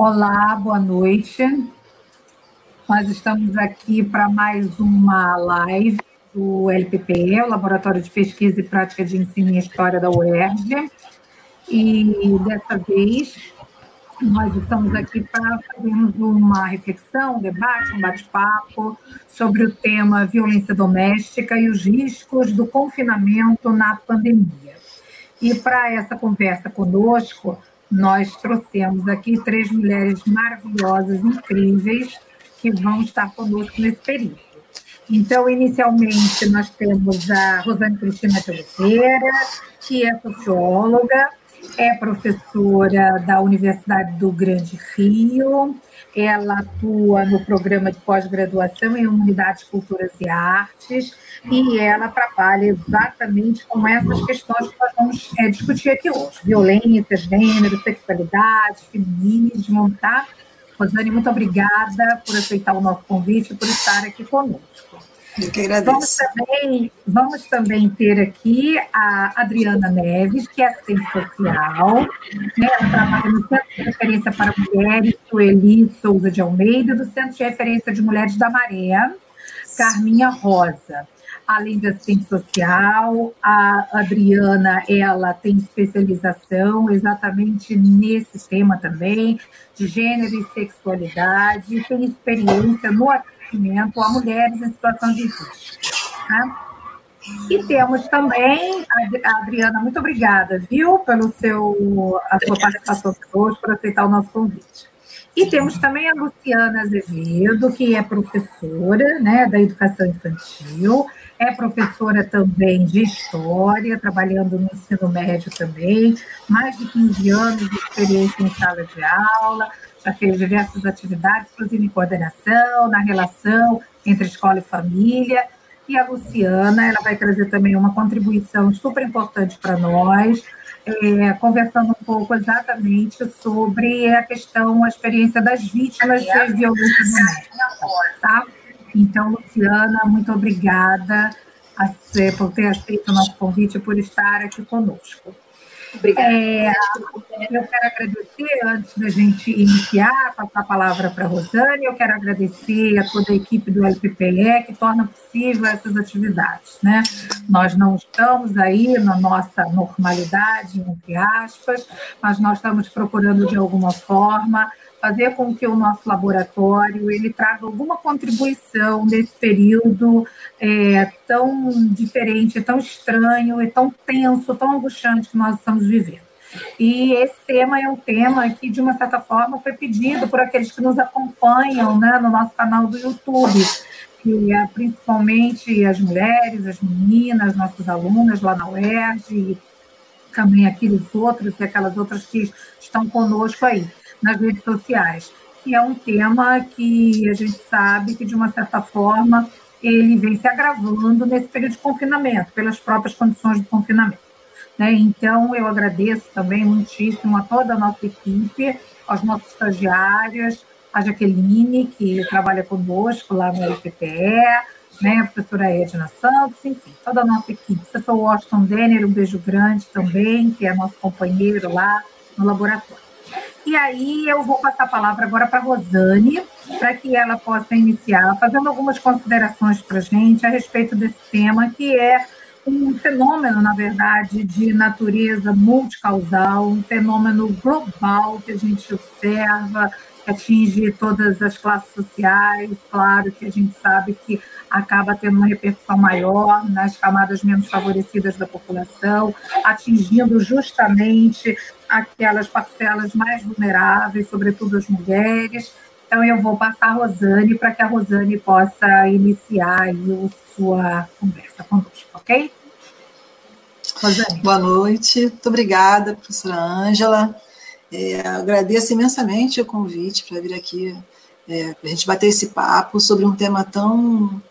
Olá, boa noite. Nós estamos aqui para mais uma live do LPPE, o Laboratório de Pesquisa e Prática de Ensino em História da UERJ. E dessa vez nós estamos aqui para fazermos uma reflexão, um debate, um bate-papo sobre o tema violência doméstica e os riscos do confinamento na pandemia. E para essa conversa conosco, nós trouxemos aqui três mulheres maravilhosas, incríveis, que vão estar conosco nesse período. Então, inicialmente, nós temos a Rosane Cristina de Oliveira, que é socióloga, é professora da Universidade do Grande Rio, ela atua no programa de pós-graduação em Humanidades, Culturas e Artes, e ela trabalha exatamente com essas questões que nós vamos é, discutir aqui hoje: violência, gênero, sexualidade, feminismo, tá? Rosane, muito obrigada por aceitar o nosso convite e por estar aqui conosco. Eu que agradeço. Vamos também, vamos também ter aqui a Adriana Neves, que é assistente social, né? ela trabalha no Centro de Referência para Mulheres, do Eli Souza de Almeida, do Centro de Referência de Mulheres da Maré, Carminha Rosa. Além de assistente social, a Adriana, ela tem especialização exatamente nesse tema também, de gênero e sexualidade, e tem experiência no atendimento a mulheres em situação de risco. Tá? E temos também, a Adriana, muito obrigada, viu, pelo seu, a sua participação hoje, por aceitar o nosso convite. E temos também a Luciana Azevedo, que é professora né, da educação infantil, é professora também de história, trabalhando no ensino médio também, mais de 15 anos de experiência em sala de aula, já fez diversas atividades, inclusive em coordenação, na relação entre escola e família. E a Luciana, ela vai trazer também uma contribuição super importante para nós, é, conversando um pouco exatamente sobre a questão, a experiência das vítimas de violência doméstica. Tá? Então, Luciana, muito obrigada por ter aceito o nosso convite e por estar aqui conosco. Obrigada. É, eu quero agradecer, antes da gente iniciar, passar a palavra para a Rosane, eu quero agradecer a toda a equipe do LPPE que torna possível essas atividades. Né? Nós não estamos aí na nossa normalidade, entre aspas, mas nós estamos procurando, de alguma forma, fazer com que o nosso laboratório ele traga alguma contribuição nesse período é, tão diferente, tão estranho e tão tenso, tão angustiante que nós estamos vivendo. E esse tema é um tema que, de uma certa forma, foi pedido por aqueles que nos acompanham né, no nosso canal do YouTube, que é principalmente as mulheres, as meninas, nossas alunas lá na UERJ, e também aqueles outros e aquelas outras que estão conosco aí nas redes sociais, que é um tema que a gente sabe que, de uma certa forma, ele vem se agravando nesse período de confinamento, pelas próprias condições de confinamento. Né? Então, eu agradeço também muitíssimo a toda a nossa equipe, aos nossos estagiários, a Jaqueline, que trabalha conosco lá no LPPE, né, a professora Edna Santos, enfim, toda a nossa equipe. O professor Washington Denner, um beijo grande também, que é nosso companheiro lá no laboratório. E aí eu vou passar a palavra agora para Rosane, para que ela possa iniciar fazendo algumas considerações para a gente a respeito desse tema, que é um fenômeno, na verdade, de natureza multicausal, um fenômeno global que a gente observa, atinge todas as classes sociais, claro que a gente sabe que acaba tendo uma repercussão maior nas camadas menos favorecidas da população, atingindo justamente aquelas parcelas mais vulneráveis, sobretudo as mulheres. Então, eu vou passar a Rosane para que a Rosane possa iniciar a sua conversa conosco, ok? Rosane. Boa noite, muito obrigada, professora Ângela. É, agradeço imensamente o convite para vir aqui, é, para a gente bater esse papo sobre um tema tão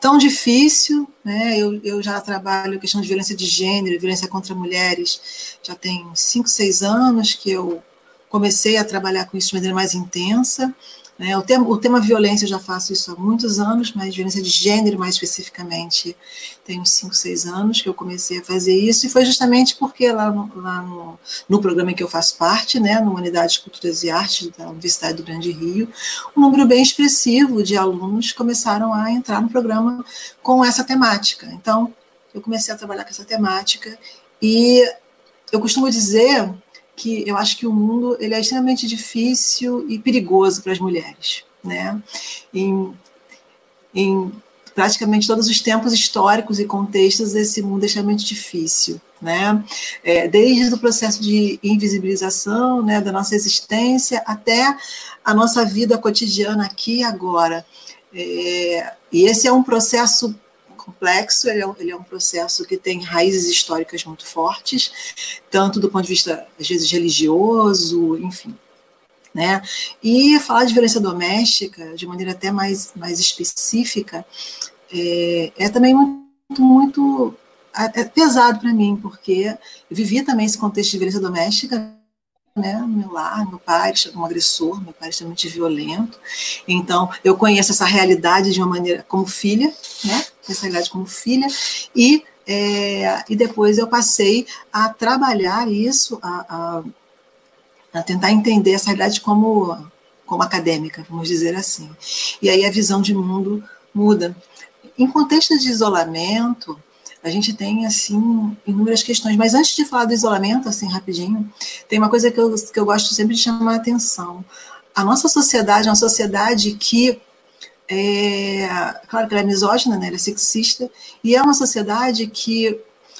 tão difícil, né? Eu, eu já trabalho questão de violência de gênero, violência contra mulheres, já tem cinco, seis anos que eu comecei a trabalhar com isso de maneira mais intensa, Né? O, tema, o tema violência eu já faço isso há muitos anos, mas violência de gênero, mais especificamente, tem uns 5, 6 anos que eu comecei a fazer isso, e foi justamente porque lá no, lá no, no programa em que eu faço parte, né, no Unidade de Culturas e Artes da Universidade do Grande Rio, um número bem expressivo de alunos começaram a entrar no programa com essa temática. Então, eu comecei a trabalhar com essa temática, e eu costumo dizer que eu acho que o mundo ele é extremamente difícil e perigoso para as mulheres, né? Em, em praticamente todos os tempos históricos e contextos, esse mundo é extremamente difícil, né? É, desde o processo de invisibilização, né, da nossa existência até a nossa vida cotidiana aqui e agora. É, e esse é um processo complexo, ele é, um, ele é um processo que tem raízes históricas muito fortes, tanto do ponto de vista, às vezes, religioso, enfim. Né? E falar de violência doméstica, de maneira até mais, mais específica, é, é também muito, muito é pesado para mim, porque eu também esse contexto de violência doméstica né, no meu lar, meu pai era um agressor, meu pai é extremamente violento, então eu conheço essa realidade de uma maneira como filha, né, essa realidade como filha, e, é, e depois eu passei a trabalhar isso, a, a, a tentar entender essa realidade como, como acadêmica, vamos dizer assim, e aí a visão de mundo muda. Em contexto de isolamento, a gente tem, assim, inúmeras questões. Mas antes de falar do isolamento, assim, rapidinho, tem uma coisa que eu, que eu gosto sempre de chamar a atenção. A nossa sociedade é uma sociedade que é, claro que ela é misógina, né, ela é sexista, e é uma sociedade que,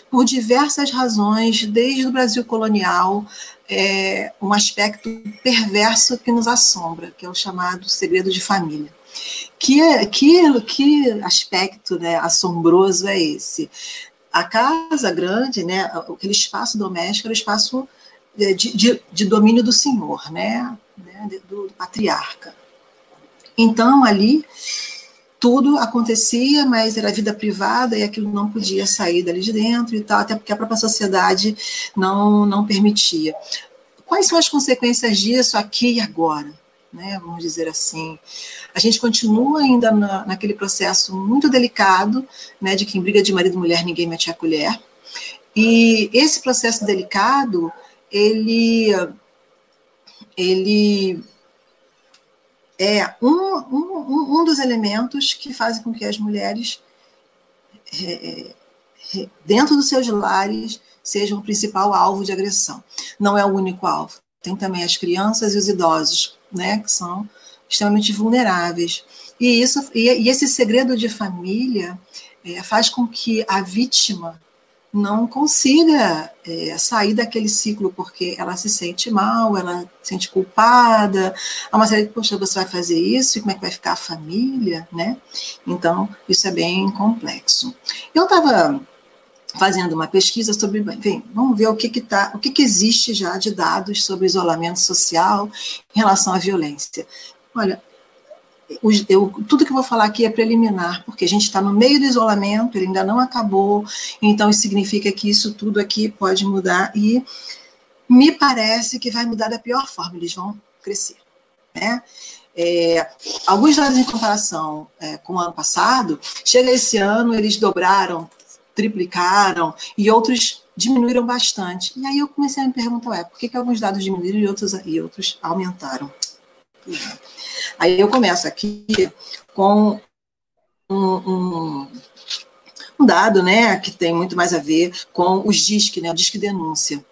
por diversas razões, desde o Brasil colonial, é um aspecto perverso que nos assombra, que é o chamado segredo de família. Que, que, que aspecto né, assombroso é esse? A casa grande, né, aquele espaço doméstico, era o espaço de, de, de domínio do senhor, né, né do, do patriarca. Então, ali, tudo acontecia, mas era vida privada e aquilo não podia sair dali de dentro e tal, até porque a própria sociedade não, não permitia. Quais são as consequências disso aqui e agora? né, vamos dizer assim. A gente continua ainda na, naquele processo muito delicado, né, de que em briga de marido e mulher ninguém mete a colher. E esse processo delicado, ele, ele é um, um, um dos elementos que fazem com que as mulheres, é, é, dentro dos seus lares, sejam o principal alvo de agressão. Não é o único alvo. Tem também as crianças e os idosos, né, que são extremamente vulneráveis. E, isso, e, e esse segredo de família é, faz com que a vítima não consiga é, sair daquele ciclo, porque ela se sente mal, ela se sente culpada, há uma série de, poxa, você vai fazer isso, e como é que vai ficar a família, né? Então, isso é bem complexo. Eu estava fazendo uma pesquisa sobre, bem, vamos ver o que que tá, o que que existe já de dados sobre isolamento social em relação à violência. Olha, eu, tudo que eu vou falar aqui é preliminar, porque a gente está no meio do isolamento, ele ainda não acabou, então isso significa que isso tudo aqui pode mudar e me parece que vai mudar da pior forma, eles vão crescer, né? É, alguns dados em comparação é, com o ano passado, chega esse ano, eles dobraram triplicaram e outros diminuíram bastante. E aí eu comecei a me perguntar, ué, por que, que alguns dados diminuíram e outros, e outros aumentaram? Aí eu começo aqui com um, um, um, dado né, que tem muito mais a ver com os DISC, né, o DISC denúncia.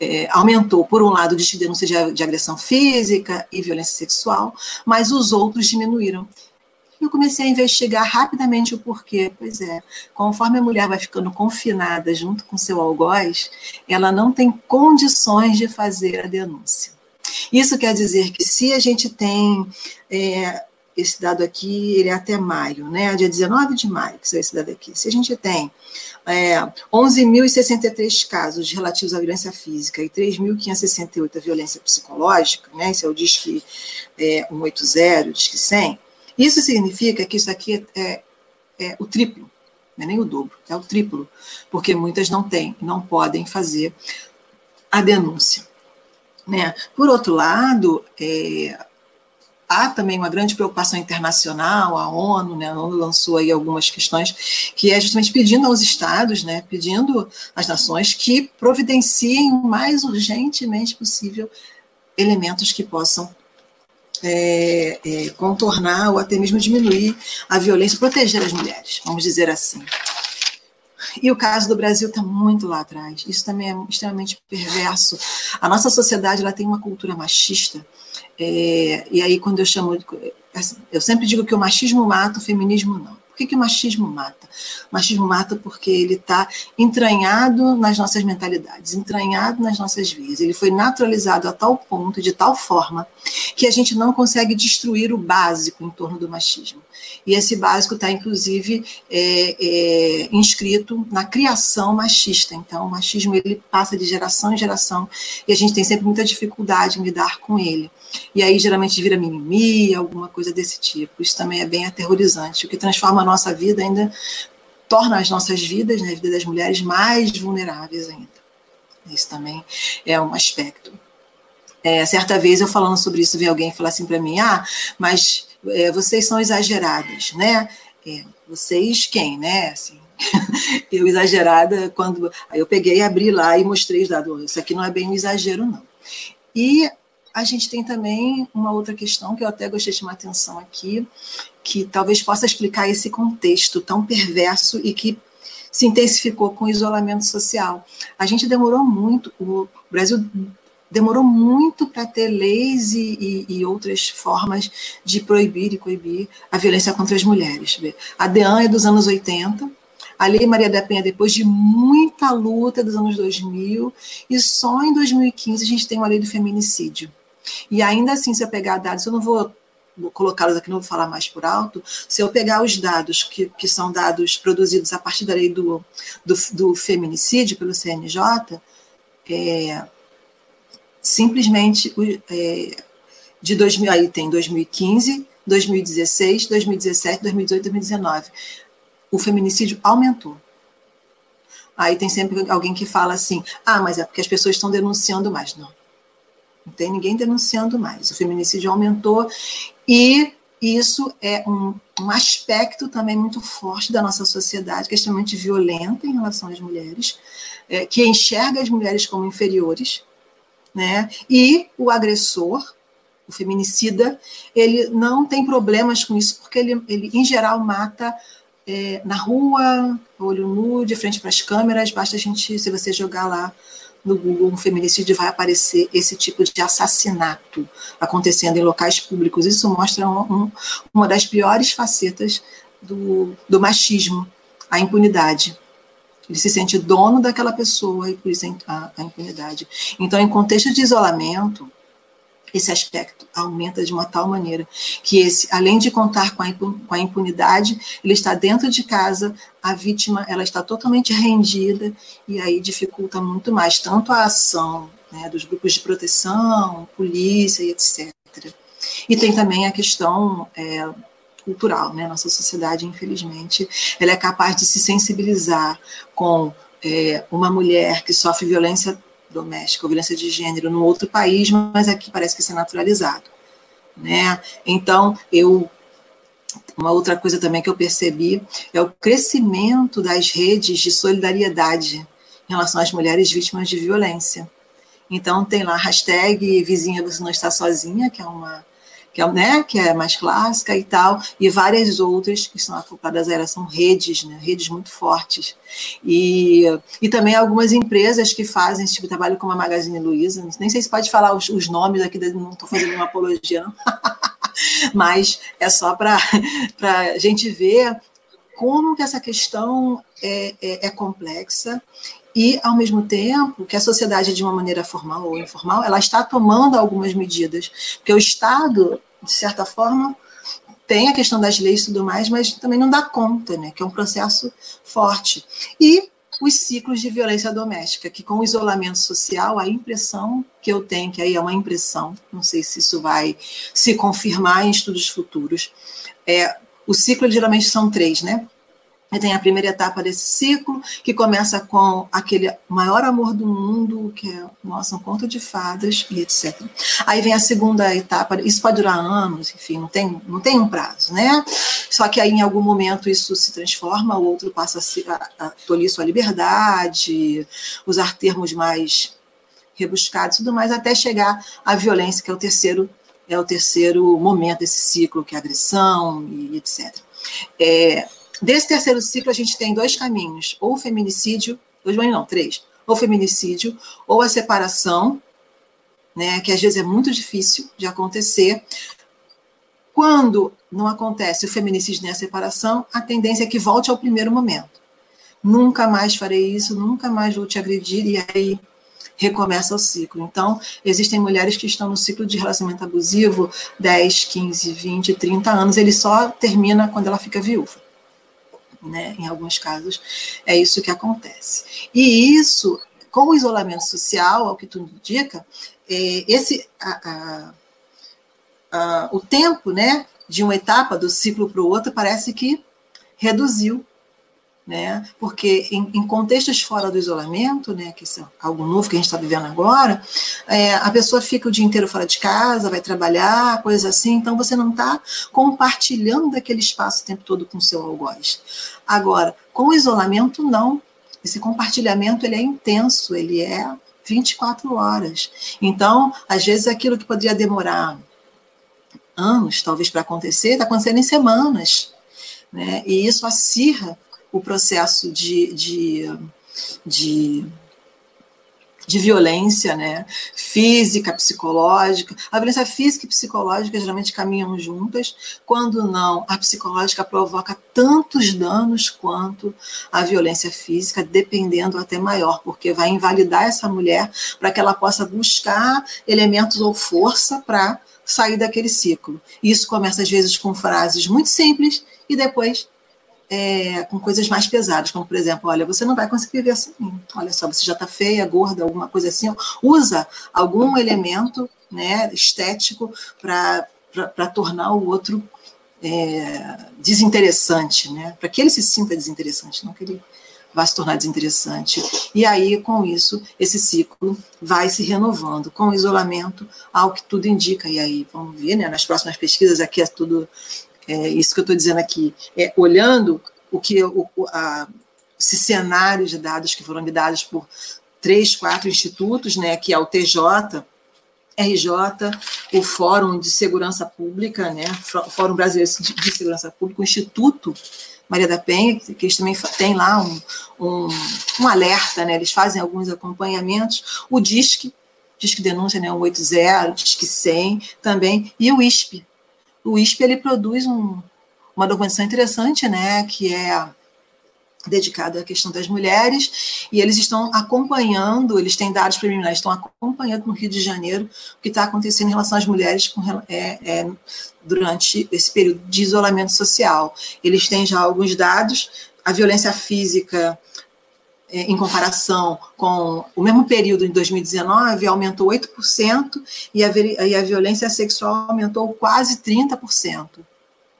É, aumentou, por um lado, o DISC denúncia de, de agressão física e violência sexual, mas os outros diminuíram eu comecei a investigar rapidamente o porquê. Pois é, conforme a mulher vai ficando confinada junto com seu algoz, ela não tem condições de fazer a denúncia. Isso quer dizer que se a gente tem é, esse dado aqui, ele é até maio, né? Dia 19 de maio, que é esse dado aqui. Se a gente tem é, 11.063 casos relativos à violência física e 3.568 à violência psicológica, né? Esse é o DISC é, 180, DISC 100. Isso significa que isso aqui é, é o triplo, não é nem o dobro, é o triplo, porque muitas não têm, não podem fazer a denúncia. Né? Por outro lado, é, há também uma grande preocupação internacional, a ONU, né, a ONU lançou aí algumas questões, que é justamente pedindo aos estados, né, pedindo às nações que providenciem o mais urgentemente possível elementos que possam é, é, contornar ou até mesmo diminuir a violência, proteger as mulheres, vamos dizer assim. E o caso do Brasil está muito lá atrás. Isso também é extremamente perverso. A nossa sociedade ela tem uma cultura machista é, e aí, quando eu chamo. Eu sempre digo que o machismo mata, o feminismo não. Por que, que o machismo mata? O machismo mata porque ele está entranhado nas nossas mentalidades, entranhado nas nossas vidas. Ele foi naturalizado a tal ponto, de tal forma, que a gente não consegue destruir o básico em torno do machismo. E esse básico está, inclusive, é, é, inscrito na criação machista. Então, o machismo ele passa de geração em geração e a gente tem sempre muita dificuldade em lidar com ele. E aí geralmente vira mimimi, alguma coisa desse tipo. Isso também é bem aterrorizante, o que transforma nossa vida ainda, torna as nossas vidas, né, a vida das mulheres, mais vulneráveis ainda. Isso também é um aspecto. É, certa vez eu falando sobre isso, vi alguém falar assim para mim: ah, mas é, vocês são exageradas, né? É, vocês quem, né? Assim, eu exagerada quando. Aí eu peguei, abri lá e mostrei os dados. Isso aqui não é bem um exagero, não. E a gente tem também uma outra questão que eu até gostei de chamar atenção aqui, que talvez possa explicar esse contexto tão perverso e que se intensificou com o isolamento social. A gente demorou muito, o Brasil demorou muito para ter leis e, e, e, outras formas de proibir e coibir a violência contra as mulheres. A DEAN é dos anos 80, a Lei Maria da Penha, depois de muita luta dos anos 2000, e só em 2015 a gente tem uma lei do feminicídio. E ainda assim, se eu pegar dados, eu não vou colocá-los aqui, não vou falar mais por alto, se eu pegar os dados que, que são dados produzidos a partir da lei do, do, do feminicídio pelo CNJ, é, simplesmente é, de 2000, aí tem 2015, 2016, 2017, 2018, 2019. O feminicídio aumentou. Aí tem sempre alguém que fala assim: ah, mas é porque as pessoas estão denunciando mais. Não não tem ninguém denunciando mais. O feminicídio aumentou e isso é um, um, aspecto também muito forte da nossa sociedade, que é extremamente violenta em relação às mulheres, é, que enxerga as mulheres como inferiores, né? E o agressor, o feminicida, ele não tem problemas com isso, porque ele, ele em geral, mata é, na rua, olho nu, de frente para as câmeras, basta a gente, se você jogar lá no Google um feminicídio vai aparecer esse tipo de assassinato acontecendo em locais públicos. Isso mostra um, um, uma das piores facetas do, do machismo, a impunidade. Ele se sente dono daquela pessoa e por isso a, a impunidade. Então, em contexto de isolamento, esse aspecto aumenta de uma tal maneira que esse, além de contar com a, impunidade, ele está dentro de casa, a vítima ela está totalmente rendida e aí dificulta muito mais tanto a ação né, dos grupos de proteção, polícia e etc. E tem também a questão é, cultural, né? Nossa sociedade, infelizmente, ela é capaz de se sensibilizar com é, uma mulher que sofre violência doméstica ou violência de gênero no outro país, mas aqui parece que isso é naturalizado. Né? Então, eu uma outra coisa também que eu percebi é o crescimento das redes de solidariedade em relação às mulheres vítimas de violência. Então, tem lá hashtag Vizinha Você Não Está Sozinha, que é uma que é, né, que é mais clássica e tal, e várias outras que são acopladas a ela, são redes, né, redes muito fortes. E, e também algumas empresas que fazem esse tipo de trabalho, como a Magazine Luiza, nem sei se pode falar os, os nomes aqui, não estou fazendo uma apologia, não. mas é só para a gente ver como que essa questão é, é, é complexa e, ao mesmo tempo, que a sociedade, de uma maneira formal ou informal, ela está tomando algumas medidas, porque o Estado, de certa forma, tem a questão das leis e tudo mais, mas também não dá conta, né, que é um processo forte. E os ciclos de violência doméstica, que com o isolamento social, a impressão que eu tenho, que aí é uma impressão, não sei se isso vai se confirmar em estudos futuros, é, o ciclo geralmente são três, né? Tem a primeira etapa desse ciclo, que começa com aquele maior amor do mundo, que é, nossa, um conto de fadas e etc. Aí vem a segunda etapa, isso pode durar anos, enfim, não tem, não tem um prazo, né? Só que aí em algum momento isso se transforma, o outro passa a, a, a tolir sua liberdade, usar termos mais rebuscados e tudo mais, até chegar à violência, que é o terceiro, é o terceiro momento desse ciclo, que é agressão e etc. É, Desse terceiro ciclo, a gente tem dois caminhos: ou o feminicídio, dois não, três, ou o feminicídio, ou a separação, né, que às vezes é muito difícil de acontecer. Quando não acontece o feminicídio nem a separação, a tendência é que volte ao primeiro momento. Nunca mais farei isso, nunca mais vou te agredir, e aí recomeça o ciclo. Então, existem mulheres que estão no ciclo de relacionamento abusivo 10, 15, 20, 30 anos, ele só termina quando ela fica viúva né? Em alguns casos é isso que acontece. E isso, com o isolamento social, ao que tu indica, é, esse a, a, a, o tempo, né, de uma etapa do ciclo para o outro parece que reduziu né? Porque em, em, contextos fora do isolamento, né, que é algo novo que a gente está vivendo agora, é, a pessoa fica o dia inteiro fora de casa, vai trabalhar, coisas assim, então você não está compartilhando daquele espaço o tempo todo com o seu algoz. Agora, com o isolamento, não. Esse compartilhamento ele é intenso, ele é 24 horas. Então, às vezes, aquilo que poderia demorar anos, talvez, para acontecer, está acontecendo em semanas. Né? E isso acirra o processo de, de, de, de violência, né? física, psicológica. A violência física e psicológica geralmente caminham juntas, quando não, a psicológica provoca tantos danos quanto a violência física, dependendo até maior, porque vai invalidar essa mulher para que ela possa buscar elementos ou força para sair daquele ciclo. Isso começa às vezes com frases muito simples e depois é, com coisas mais pesadas, como por exemplo, olha, você não vai conseguir viver assim. Olha só, você já está feia, gorda, alguma coisa assim. Usa algum elemento né, estético para tornar o outro é, desinteressante, né? Para que ele se sinta desinteressante, não que ele vá se tornar desinteressante. E aí, com isso, esse ciclo vai se renovando. Com o isolamento, ao que tudo indica. E aí, vamos ver, né? Nas próximas pesquisas, aqui é tudo é, isso que eu estou dizendo aqui, é, olhando o que o, a, esse cenário de dados que foram dados por três, quatro institutos, né, que é o TJ, RJ, o Fórum de Segurança Pública, né, Fórum Brasileiro de Segurança Pública, o Instituto Maria da Penha, que eles também têm lá um, um, um alerta, né, eles fazem alguns acompanhamentos, o DISC, DISC Denúncia, né, 180, DISC 100 também, e o ISP, o ISP ele produz um, uma documentação interessante, né, que é dedicada à questão das mulheres, e eles estão acompanhando, eles têm dados preliminares, estão acompanhando no Rio de Janeiro o que está acontecendo em relação às mulheres com, é, é, durante esse período de isolamento social. Eles têm já alguns dados, a violência física em comparação com o mesmo período em 2019, aumentou 8%, e a, e a violência sexual aumentou quase 30%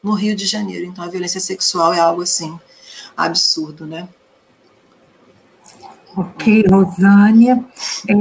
no Rio de Janeiro. Então, a violência sexual é algo assim absurdo, né? Ok, Rosânia. É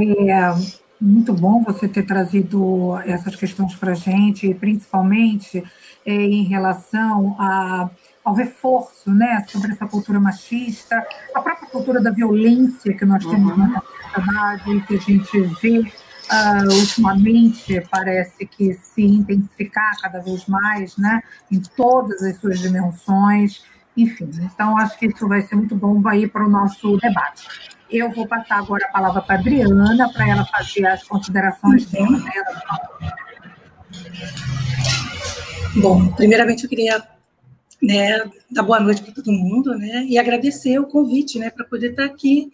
muito bom você ter trazido essas questões para a gente, principalmente é, em relação a ao reforço né, sobre essa cultura machista, a própria cultura da violência que nós temos uhum. na sociedade e que a gente vê uh, ultimamente parece que se intensificar cada vez mais, né, em todas as suas dimensões. Enfim, então acho que isso vai ser muito bom, para o nosso debate. Eu vou passar agora a palavra para a Adriana, para ela fazer as considerações dela. Bom, primeiramente eu queria né, dar boa noite para todo mundo, né, e agradecer o convite, né, para poder estar aqui,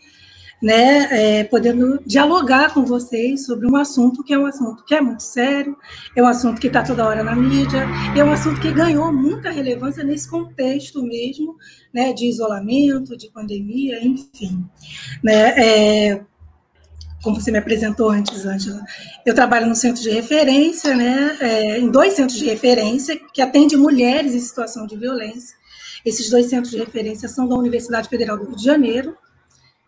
né, é, podendo dialogar com vocês sobre um assunto que é um assunto que é muito sério, é um assunto que está toda hora na mídia, é um assunto que ganhou muita relevância nesse contexto mesmo, né, de isolamento, de pandemia, enfim, né, é, como você me apresentou antes, Ângela, eu trabalho no centro de referência, né, é, em dois centros de referência que atendem mulheres em situação de violência. Esses dois centros de referência são da Universidade Federal do Rio de Janeiro,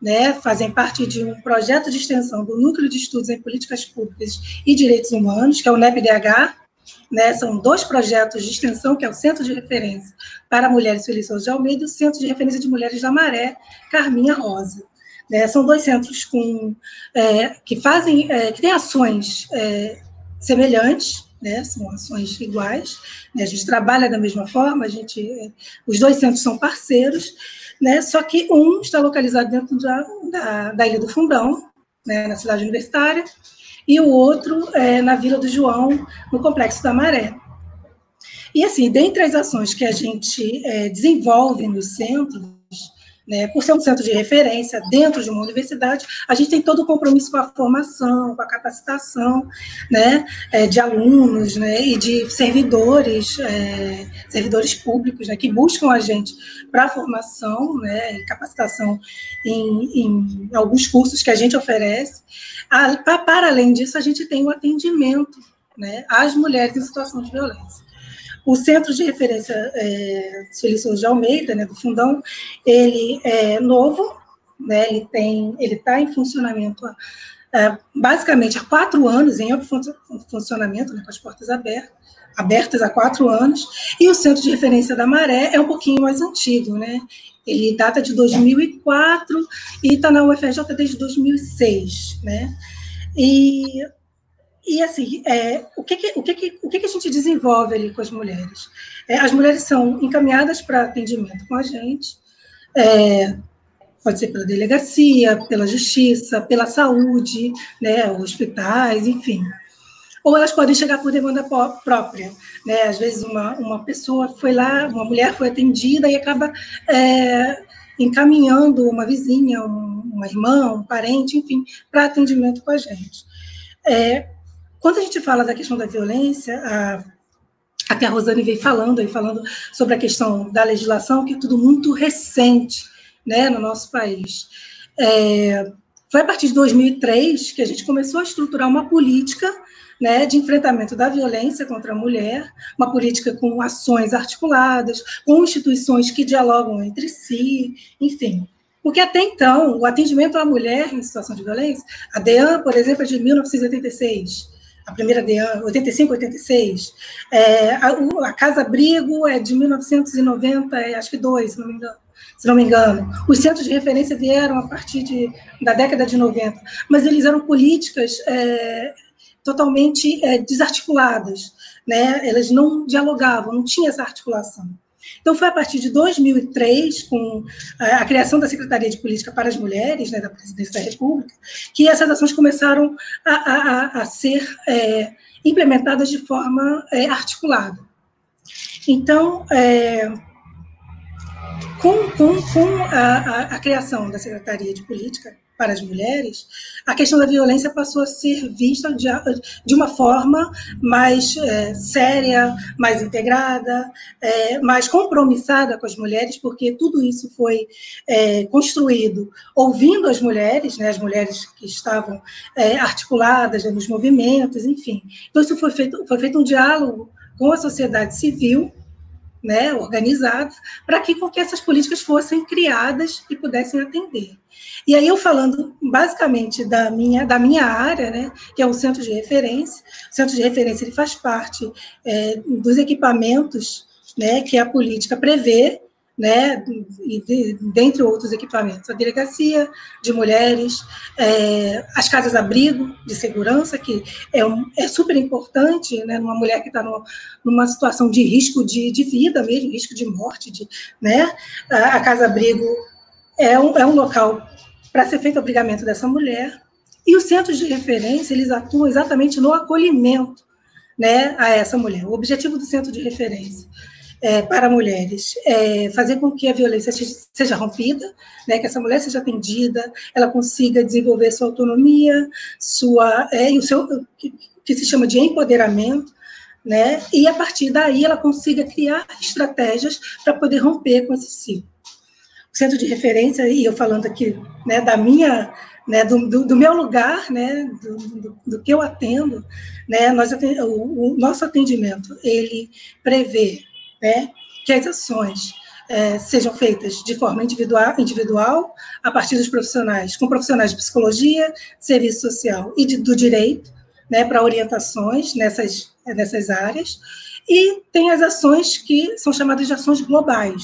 né, fazem parte de um projeto de extensão do Núcleo de Estudos em Políticas Públicas e Direitos Humanos, que é o NEPDH, né, são dois projetos de extensão, que é o Centro de Referência para Mulheres Feliciosas de Almeida e o Centro de Referência de Mulheres da Maré, Carminha Rosa. Né, são dois centros com, é, que fazem, é, que têm ações é, semelhantes, né, são ações iguais, né, a gente trabalha da mesma forma, a gente, é, os dois centros são parceiros, né? Só que um está localizado dentro da, da, da Ilha do Fundão, né, na cidade universitária, e o outro é na Vila do João, no Complexo da Maré. E, assim, dentre as ações que a gente é, desenvolve no centro, né, por ser um centro de referência dentro de uma universidade, a gente tem todo o compromisso com a formação, com a capacitação né, é, de alunos né, e de servidores, é, servidores públicos né, que buscam a gente para formação né, e capacitação em, em, alguns cursos que a gente oferece. A, para além disso, a gente tem o atendimento né, às mulheres em situação de violência. O Centro de Referência é, Felício de Almeida, né, do Fundão, ele é novo, né, ele tem, ele está em funcionamento é, basicamente há quatro anos, em funcionamento, né, com as portas abertas, abertas há quatro anos, e o Centro de Referência da Maré é um pouquinho mais antigo, né? Ele data de 2004 e está na UFRJ desde 2006, né? E e assim, é, o, que, que, o, que, que, o que, que a gente desenvolve ali com as mulheres? É, as mulheres são encaminhadas para atendimento com a gente, é, pode ser pela delegacia, pela justiça, pela saúde, né, hospitais, enfim. Ou elas podem chegar por demanda própria. Né? Às vezes, uma, uma pessoa foi lá, uma mulher foi atendida e acaba é, encaminhando uma vizinha, um, uma irmã, um parente, enfim, para atendimento com a gente. É, quando a gente fala da questão da violência, a, até a Rosane veio falando aí, falando sobre a questão da legislação, que é tudo muito recente né, no nosso país. É, foi a partir de 2003 que a gente começou a estruturar uma política né, de enfrentamento da violência contra a mulher, uma política com ações articuladas, com instituições que dialogam entre si, enfim. Porque até então, o atendimento à mulher em situação de violência, a DEAN, por exemplo, é de 1986, a primeira DEAN, 85, 86. É, a, a Casa Abrigo é de 1990, é, acho que dois, se não me engano. Se não me engano. Os centros de referência vieram a partir de, da década de 90, mas eles eram políticas é, totalmente é, desarticuladas, né? elas não dialogavam, não tinha essa articulação. Então, foi a partir de 2003, com a criação da Secretaria de Política para as Mulheres, né, da Presidência da República, que essas ações começaram a, a, a ser é, implementadas de forma é, articulada. Então, é, com, com, com a, a, criação da Secretaria de Política para as mulheres, a questão da violência passou a ser vista de, de uma forma mais é, séria, mais integrada, é, mais compromissada com as mulheres, porque tudo isso foi é, construído ouvindo as mulheres, né, as mulheres que estavam é, articuladas nos movimentos, enfim. Então, isso foi feito, foi feito um diálogo com a sociedade civil, né, organizados, para que, que essas políticas fossem criadas e pudessem atender. E aí eu falando basicamente da minha, da minha área, né, que é o centro de referência, o centro de referência ele faz parte é, dos equipamentos né, que a política prevê né, e de, dentre outros equipamentos, a delegacia de mulheres, é, as casas-abrigo de segurança, que é, um, é super importante, né, numa mulher que está numa situação de risco de, de vida mesmo, risco de morte, de, né, a, a casa-abrigo é um, é um local para ser feito o abrigamento dessa mulher, e os centros de referência, eles atuam exatamente no acolhimento, né, a essa mulher. O objetivo do centro de referência é, para mulheres, é, fazer com que a violência seja rompida, né, que essa mulher seja atendida, ela consiga desenvolver sua autonomia, sua é, e o seu que, que, se chama de empoderamento, né, e a partir daí ela consiga criar estratégias para poder romper com esse ciclo. O centro de referência, e eu falando aqui né, da minha né, do, do, do, meu lugar, né, do, do, do, que eu atendo, né, nós, o, o, nosso atendimento, ele prevê que as ações é, sejam feitas de forma individual, individual, a partir dos profissionais, com profissionais de psicologia, serviço social e de, do direito, né, para orientações nessas, nessas áreas, e tem as ações que são chamadas de ações globais,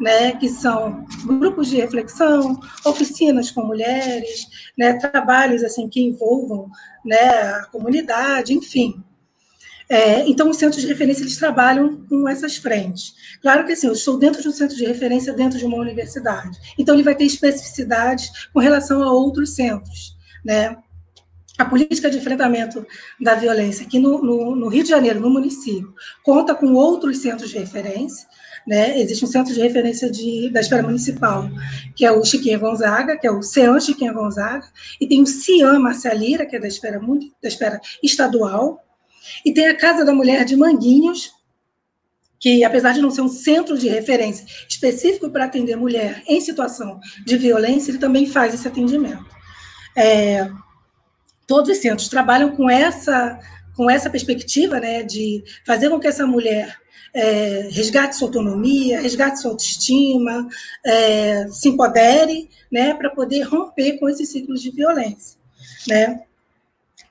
né, que são grupos de reflexão, oficinas com mulheres, né, trabalhos assim que envolvam né, a comunidade, enfim. É, então, os centros de referência eles trabalham com essas frentes. Claro que assim, eu estou dentro de um centro de referência, dentro de uma universidade. Então, ele vai ter especificidades com relação a outros centros. Né? A política de enfrentamento da violência aqui no, no, no Rio de Janeiro, no município, conta com outros centros de referência, né? Existe um centro de referência de, da esfera municipal, que é o Chiquinha Gonzaga, que é o CEAN Chiquinha Gonzaga, e tem o CIAM Marcia Lira, que é da esfera, da esfera estadual, e tem a Casa da Mulher de Manguinhos, que, apesar de não ser um centro de referência específico para atender mulher em situação de violência, ele também faz esse atendimento. É, todos os centros trabalham com essa, com essa perspectiva né, de fazer com que essa mulher é, resgate sua autonomia, resgate sua autoestima, é, se empodere, né, para poder romper com esses ciclos de violência, né?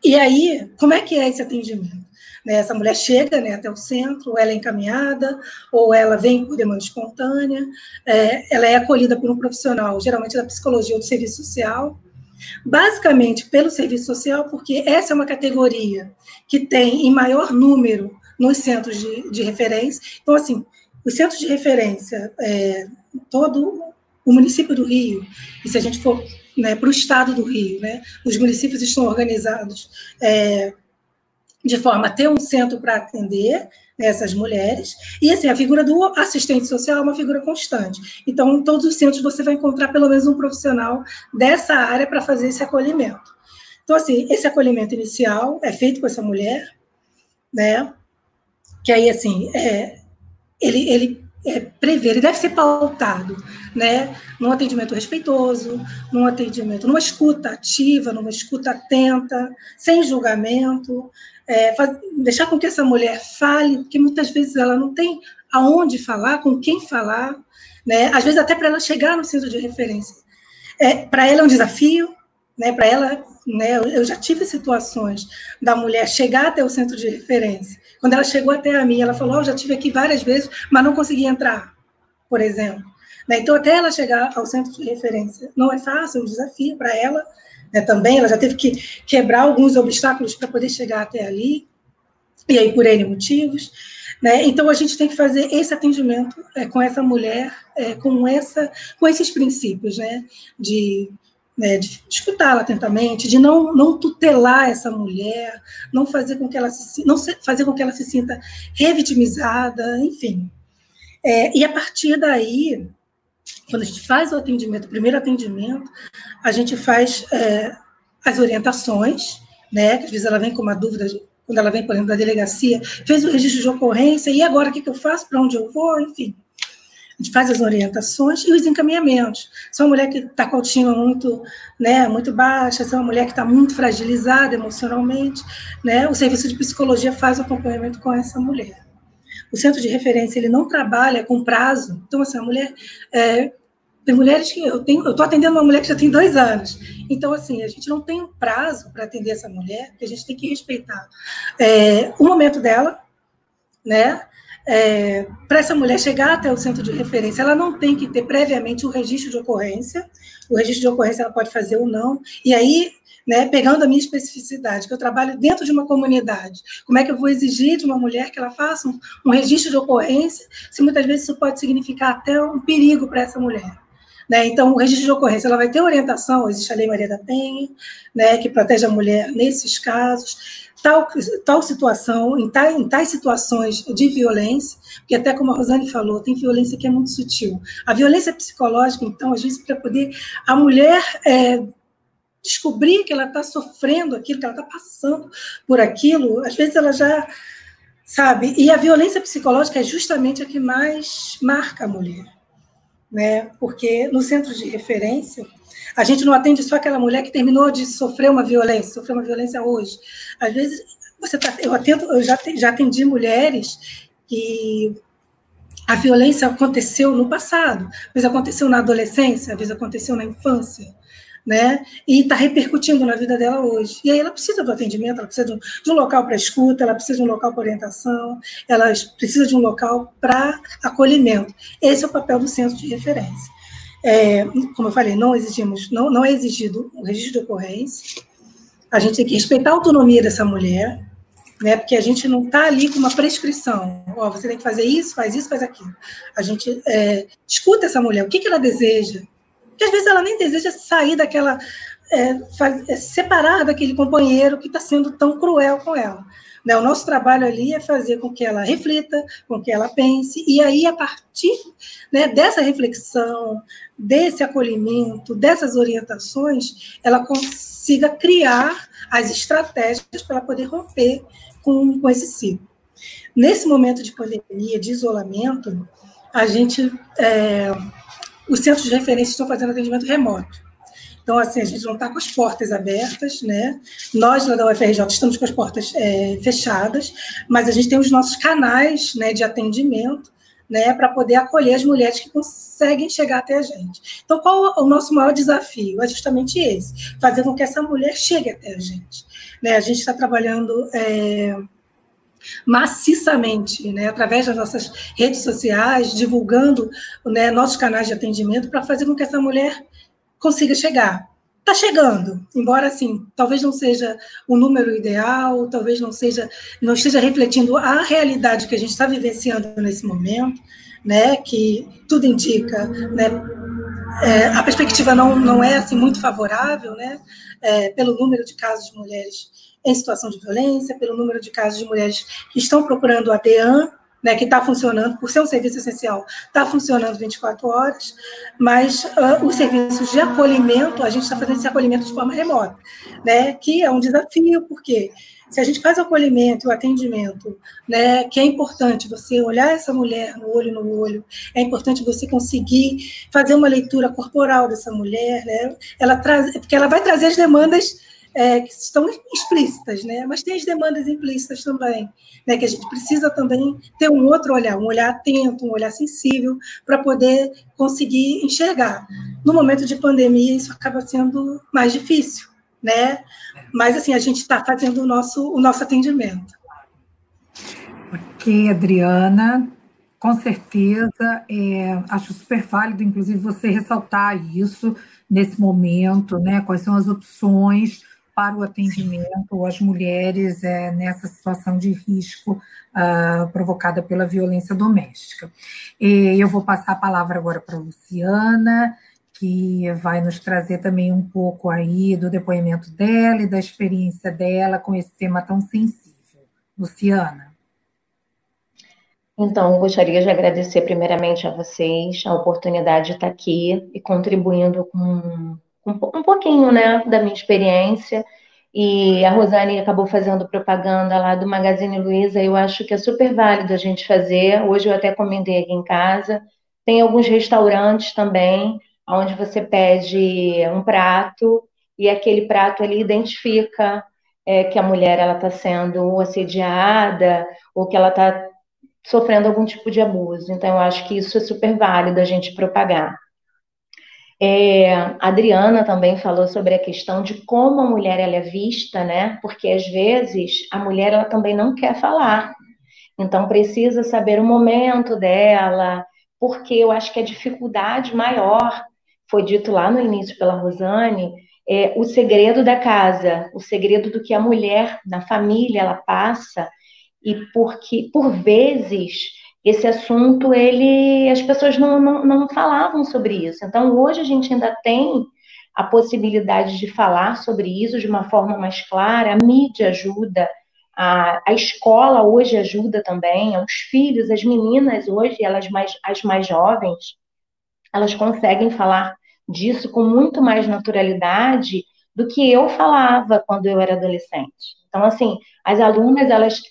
E aí, como é que é esse atendimento? Né, essa mulher chega né, até o centro, ela é encaminhada, ou ela vem por demanda espontânea, é, ela é acolhida por um profissional, geralmente da psicologia ou do serviço social, basicamente pelo serviço social, porque essa é uma categoria que tem em maior número nos centros de, de referência. Então, assim, os centros de referência, é, todo o município do Rio, e se a gente for né, para o estado do Rio, né, os municípios estão organizados é, de forma a ter um centro para atender né, essas mulheres, e assim, a figura do assistente social é uma figura constante. Então, em todos os centros você vai encontrar pelo menos um profissional dessa área para fazer esse acolhimento. Então, assim, esse acolhimento inicial é feito com essa mulher, né? que aí, assim, é, ele, ele é, prevê, ele deve ser pautado, né, num atendimento respeitoso, num atendimento, numa escuta ativa, numa escuta atenta, sem julgamento, é, faz, deixar com que essa mulher fale, porque muitas vezes ela não tem aonde falar, com quem falar, né, às vezes até para ela chegar no centro de referência. É, para ela é um desafio, né, para ela, né, eu já tive situações da mulher chegar até o centro de referência quando ela chegou até a mim, ela falou: oh, já tive aqui várias vezes, mas não consegui entrar, por exemplo. Né? Então, até ela chegar ao centro de referência, não é fácil, é um desafio para ela né, também. Ela já teve que quebrar alguns obstáculos para poder chegar até ali, e aí por N motivos. Né? Então, a gente tem que fazer esse atendimento é, com essa mulher, é, com, essa, com esses princípios, né? de né, de escutá-la atentamente, de não, não tutelar essa mulher, não fazer com que ela se, não fazer com que ela se sinta revitimizada, enfim. É, e a partir daí, quando a gente faz o atendimento, o primeiro atendimento, a gente faz é, as orientações, né, que às vezes ela vem com uma dúvida, quando ela vem, por exemplo, da delegacia, fez o registro de ocorrência, e agora o que, que eu faço, para onde eu vou, enfim a gente faz as orientações e os encaminhamentos. Se é uma mulher que está com autoestima muito, né, muito baixa, se é uma mulher que está muito fragilizada emocionalmente, né, o serviço de psicologia faz o acompanhamento com essa mulher. O centro de referência ele não trabalha com prazo. Então, assim, a mulher é, tem mulheres que eu tenho, eu estou atendendo uma mulher que já tem dois anos. Então, assim, a gente não tem um prazo para atender essa mulher, que a gente tem que respeitar é, o momento dela, né? É, para essa mulher chegar até o centro de referência, ela não tem que ter previamente o registro de ocorrência. O registro de ocorrência ela pode fazer ou não. E aí, né, pegando a minha especificidade, que eu trabalho dentro de uma comunidade, como é que eu vou exigir de uma mulher que ela faça um, um registro de ocorrência, se muitas vezes isso pode significar até um perigo para essa mulher? Né? Então, o registro de ocorrência ela vai ter orientação, existe a Lei Maria da Penha, né, que protege a mulher nesses casos tal, tal situação, em, tais, em tais situações de violência, porque até como a Rosane falou, tem violência que é muito sutil. A violência psicológica, então, às vezes, para poder a mulher é, descobrir que ela está sofrendo aquilo, que ela está passando por aquilo, às vezes ela já sabe. E a violência psicológica é justamente a que mais marca a mulher, né? Porque no centro de referência a gente não atende só aquela mulher que terminou de sofrer uma violência, sofreu uma violência hoje. Às vezes, você tá, eu atendo, eu já, já atendi mulheres que a violência aconteceu no passado, às vezes aconteceu na adolescência, às vezes aconteceu na infância, né? E está repercutindo na vida dela hoje. E aí ela precisa do atendimento, ela precisa de um, local para escuta, ela precisa de um local para orientação, ela precisa de um local para acolhimento. Esse é o papel do centro de referência. É, como eu falei, não exigimos, não, não é exigido o registro de ocorrência. A gente tem que respeitar a autonomia dessa mulher, né? Porque a gente não está ali com uma prescrição. Ó, você tem que fazer isso, faz isso, faz aquilo. A gente é, escuta essa mulher, o que, que ela deseja. Porque às vezes ela nem deseja sair daquela. É, é, separar daquele companheiro que está sendo tão cruel com ela. Né? O nosso trabalho ali é fazer com que ela reflita, com que ela pense, e aí, a partir né, dessa reflexão, desse acolhimento, dessas orientações, ela consiga criar as estratégias para poder romper com, com esse ciclo. Nesse momento de pandemia, de isolamento, a gente, é, os centros de referência estão fazendo atendimento remoto. Então, assim, a gente não está com as portas abertas, né? Nós, lá da UFRJ, estamos com as portas é, fechadas, mas a gente tem os nossos canais né, de atendimento, né, para poder acolher as mulheres que conseguem chegar até a gente. Então, qual o nosso maior desafio? É justamente esse, fazer com que essa mulher chegue até a gente. Né? A gente está trabalhando é, maciçamente, né, através das nossas redes sociais, divulgando né, nossos canais de atendimento para fazer com que essa mulher consiga chegar. Está chegando, embora assim, talvez não seja o número ideal, talvez não seja, não esteja refletindo a realidade que a gente está vivenciando nesse momento, né? Que tudo indica, né? É, a perspectiva não, não é assim muito favorável, né? É, pelo número de casos de mulheres em situação de violência, pelo número de casos de mulheres que estão procurando a DEAN, né, que está funcionando, por ser um serviço essencial, está funcionando 24 horas, mas uh, os serviços de acolhimento, a gente está fazendo esse acolhimento de forma remota, né, que é um desafio, porque se a gente faz o acolhimento, o atendimento, né, que é importante você olhar essa mulher no olho no olho, é importante você conseguir fazer uma leitura corporal dessa mulher, né, ela traz, porque ela vai trazer as demandas é, que estão explícitas, né? Mas tem as demandas implícitas também, né? Que a gente precisa também ter um outro olhar, um olhar atento, um olhar sensível, para poder conseguir enxergar. No momento de pandemia, isso acaba sendo mais difícil, né? Mas assim, a gente está fazendo o nosso, o nosso atendimento. Ok, Adriana, com certeza, é, acho super válido, inclusive, você ressaltar isso nesse momento, né? Quais são as opções para o atendimento às mulheres é, nessa situação de risco uh, provocada pela violência doméstica. E eu vou passar a palavra agora para a Luciana, que vai nos trazer também um pouco aí do depoimento dela e da experiência dela com esse tema tão sensível. Luciana. Então, gostaria de agradecer primeiramente a vocês a oportunidade de estar aqui e contribuindo com um, pouquinho, né, da minha experiência. E a Rosane acabou fazendo propaganda lá do Magazine Luiza, eu acho que é super válido a gente fazer. Hoje eu até comentei aqui em casa. Tem alguns restaurantes também, onde você pede um prato e aquele prato ali identifica é, que a mulher ela está sendo assediada ou que ela está sofrendo algum tipo de abuso. Então, eu acho que isso é super válido a gente propagar. É, a Adriana também falou sobre a questão de como a mulher ela é vista, né? Porque às vezes a mulher ela também não quer falar. Então precisa saber o momento dela, porque eu acho que a dificuldade maior foi dito lá no início pela Rosane, é o segredo da casa, o segredo do que a mulher na família ela passa e porque por vezes esse assunto, ele, as pessoas não, não, não falavam sobre isso. Então, hoje a gente ainda tem a possibilidade de falar sobre isso de uma forma mais clara, a mídia ajuda, a, a escola hoje ajuda também, os filhos, as meninas hoje, elas mais, as mais jovens, elas conseguem falar disso com muito mais naturalidade do que eu falava quando eu era adolescente. Então, assim, as alunas, elas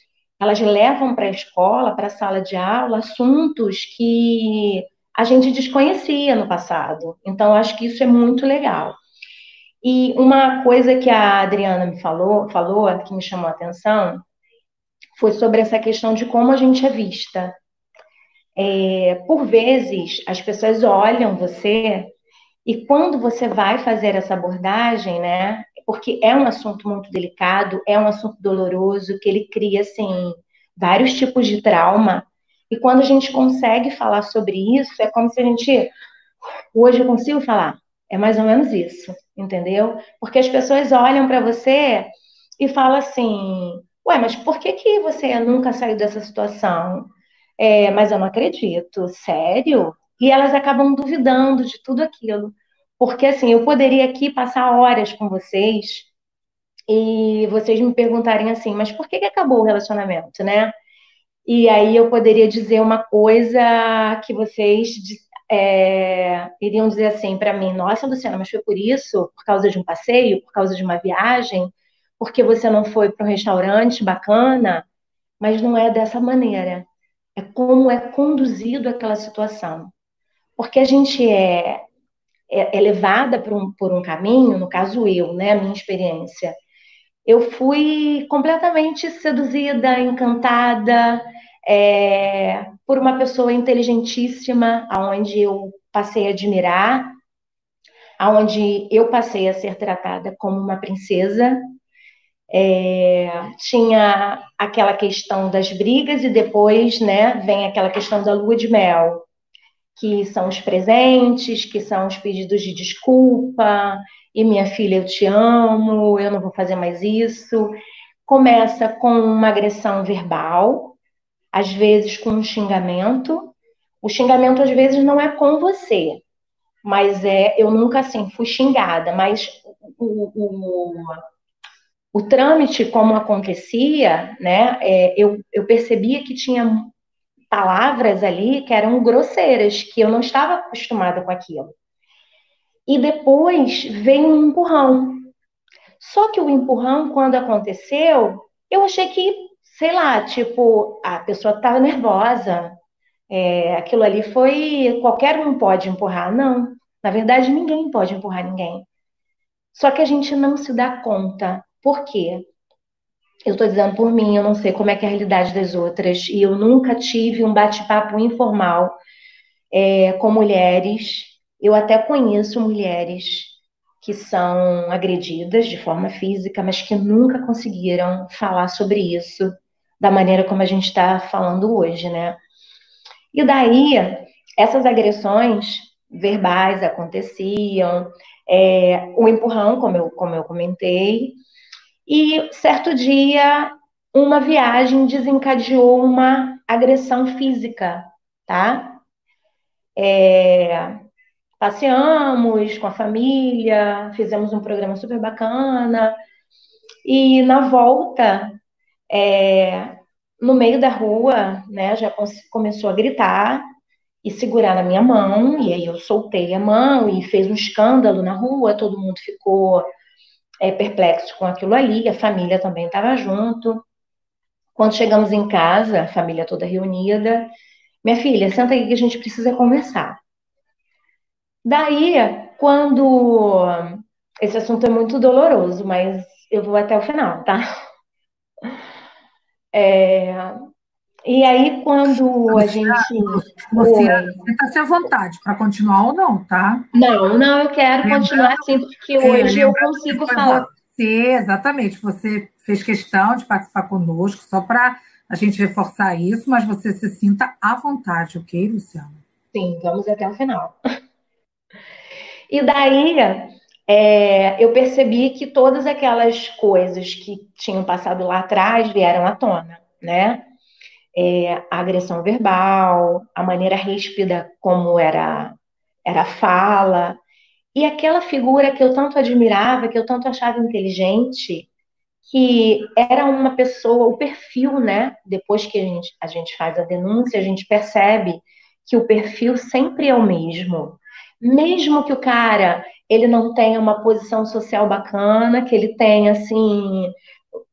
elas levam para a escola, para a sala de aula, assuntos que a gente desconhecia no passado. Então, acho que isso é muito legal. E uma coisa que a Adriana me falou, falou, que me chamou a atenção, foi sobre essa questão de como a gente é vista. é, por vezes as pessoas olham você e quando você vai fazer essa abordagem, né? Porque é um assunto muito delicado, é um assunto doloroso, que ele cria, assim, vários tipos de trauma. E quando a gente consegue falar sobre isso, é como se a gente. Hoje eu consigo falar. É mais ou menos isso, entendeu? Porque as pessoas olham para você e falam assim: Ué, mas por que, que você nunca saiu dessa situação? É, mas eu não acredito, sério? E elas acabam duvidando de tudo aquilo. Porque, assim, eu poderia aqui passar horas com vocês e vocês me perguntarem assim, mas por que, que acabou o relacionamento, né? E aí eu poderia dizer uma coisa que vocês é, iriam dizer assim para mim: Nossa, Luciana, mas foi por isso? Por causa de um passeio? Por causa de uma viagem? Porque você não foi para um restaurante bacana? Mas não é dessa maneira. É como é conduzido aquela situação. Porque a gente é, é, é levada por um, por um caminho, no caso eu, né, a minha experiência, eu fui completamente seduzida, encantada é, por uma pessoa inteligentíssima, aonde eu passei a admirar, aonde eu passei a ser tratada como uma princesa. É, tinha aquela questão das brigas e depois, né, vem aquela questão da lua de mel que são os presentes, que são os pedidos de desculpa, e minha filha, eu te amo, eu não vou fazer mais isso. Começa com uma agressão verbal, às vezes com um xingamento. O xingamento às vezes não é com você, mas é eu nunca assim fui xingada, mas o, o, o trâmite como acontecia, né? É, eu, eu percebia que tinha palavras ali que eram grosseiras, que eu não estava acostumada com aquilo. E depois vem um empurrão. Só que o empurrão, quando aconteceu, eu achei que, sei lá, tipo, a pessoa estava nervosa. É, aquilo ali foi. Qualquer um pode empurrar. Não. Na verdade, ninguém pode empurrar ninguém. Só que a gente não se dá conta. Por quê? Eu estou dizendo por mim, eu não sei como é que é a realidade das outras, e eu nunca tive um bate-papo informal é, com mulheres. Eu até conheço mulheres que são agredidas de forma física, mas que nunca conseguiram falar sobre isso da maneira como a gente está falando hoje, né? E daí, essas agressões verbais aconteciam, é, o empurrão, como eu, como eu comentei, e certo dia, uma viagem desencadeou uma agressão física, tá? É, passeamos com a família, fizemos um programa super bacana, e na volta, é, no meio da rua, né, já começou a gritar e segurar na minha mão, e aí eu soltei a mão e fez um escândalo na rua, todo mundo ficou é, perplexo com aquilo ali, a família também estava junto. Quando chegamos em casa, a família toda reunida, minha filha, senta aí que a gente precisa conversar. Daí, quando. Esse assunto é muito doloroso, mas eu vou até o final, tá? É, e aí, quando a gente. Você está à vontade para continuar ou não, tá? Não, não, eu quero lembrando, continuar assim, porque é, hoje eu consigo falar. Você, exatamente, você fez questão de participar conosco, só para a gente reforçar isso, mas você se sinta à vontade, ok, Luciana? Sim, vamos até o final. E daí, é, eu percebi que todas aquelas coisas que tinham passado lá atrás vieram à tona, né? É, a agressão verbal, a maneira ríspida como era, era a fala, e aquela figura que eu tanto admirava, que eu tanto achava inteligente, que era uma pessoa, o perfil, né? Depois que a gente, a gente faz a denúncia, a gente percebe que o perfil sempre é o mesmo. Mesmo que o cara ele não tenha uma posição social bacana, que ele tenha assim,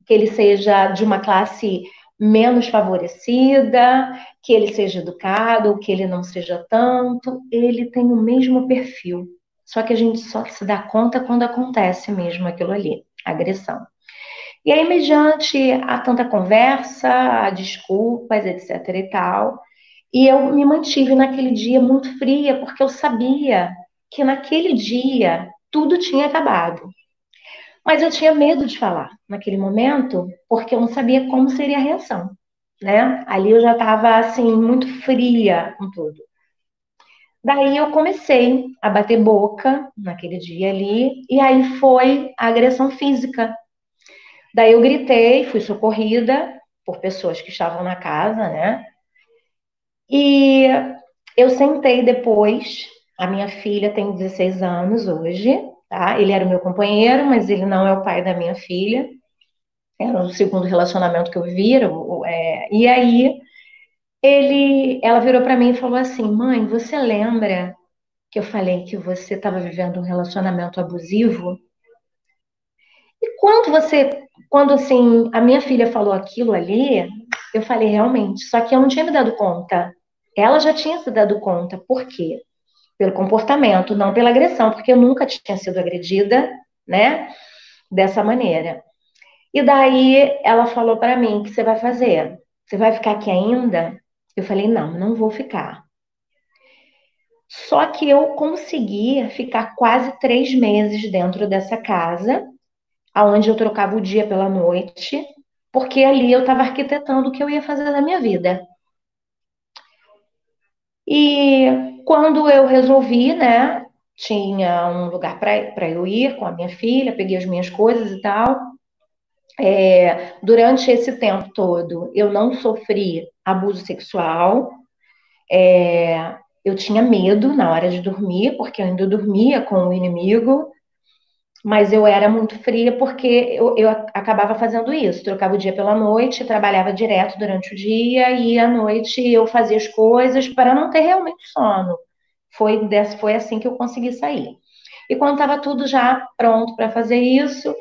que ele seja de uma classe menos favorecida, que ele seja educado que ele não seja tanto, ele tem o mesmo perfil. Só que a gente só se dá conta quando acontece mesmo aquilo ali, agressão. E aí, mediante a tanta conversa, a desculpas, etc e tal, E eu me mantive naquele dia muito fria, porque eu sabia que naquele dia tudo tinha acabado. Mas eu tinha medo de falar naquele momento, porque eu não sabia como seria a reação, né? Ali eu já estava assim muito fria com tudo. Daí eu comecei a bater boca naquele dia ali, e aí foi a agressão física. Daí eu gritei, fui socorrida por pessoas que estavam na casa, né? E eu sentei depois, a minha filha tem 16 anos hoje, tá? Ele era o meu companheiro, mas ele não é o pai da minha filha. Era o segundo relacionamento que eu vi. É, e aí ele, ela virou para mim e falou assim: "Mãe, você lembra que eu falei que você estava vivendo um relacionamento abusivo?" E quando você, quando assim, a minha filha falou aquilo ali, eu falei realmente, só que eu não tinha me dado conta. Ela já tinha se dado conta. Por quê? Pelo comportamento, não pela agressão, porque eu nunca tinha sido agredida, né? Dessa maneira. E daí ela falou para mim: "O que você vai fazer? Você vai ficar aqui ainda?" Eu falei, não, não vou ficar. Só que eu consegui ficar quase três meses dentro dessa casa, aonde eu trocava o dia pela noite, porque ali eu estava arquitetando o que eu ia fazer da minha vida. E quando eu resolvi, né, tinha um lugar para eu ir com a minha filha, peguei as minhas coisas e tal. É, durante esse tempo todo, eu não sofri abuso sexual. É, eu tinha medo na hora de dormir, porque eu ainda dormia com o inimigo, mas eu era muito fria porque eu, eu acabava fazendo isso. Trocava o dia pela noite, trabalhava direto durante o dia e à noite eu fazia as coisas para não ter realmente sono. Foi, foi assim que eu consegui sair. E quando estava tudo já pronto para fazer isso,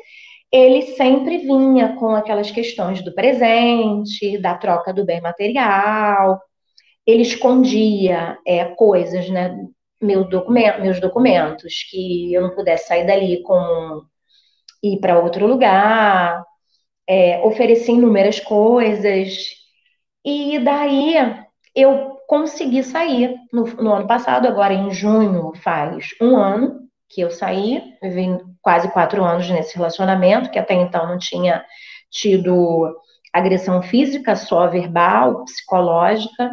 ele sempre vinha com aquelas questões do presente, da troca do bem material, ele escondia é, coisas, né, meu documento, meus documentos, que eu não pudesse sair dali com ir para outro lugar, é, oferecia inúmeras coisas, e daí eu consegui sair no, no ano passado, agora em junho faz um ano, que eu saí, vivi quase quatro anos nesse relacionamento, que até então não tinha tido agressão física, só verbal, psicológica.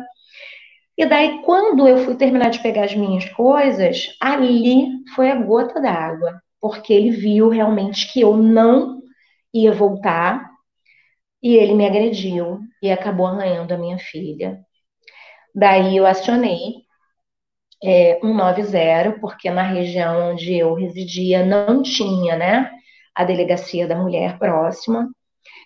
E daí, quando eu fui terminar de pegar as minhas coisas, ali foi a gota d'água, porque ele viu realmente que eu não ia voltar e ele me agrediu e acabou arranhando a minha filha. Daí eu acionei é, 190, porque na região onde eu residia não tinha, né, a delegacia da mulher próxima.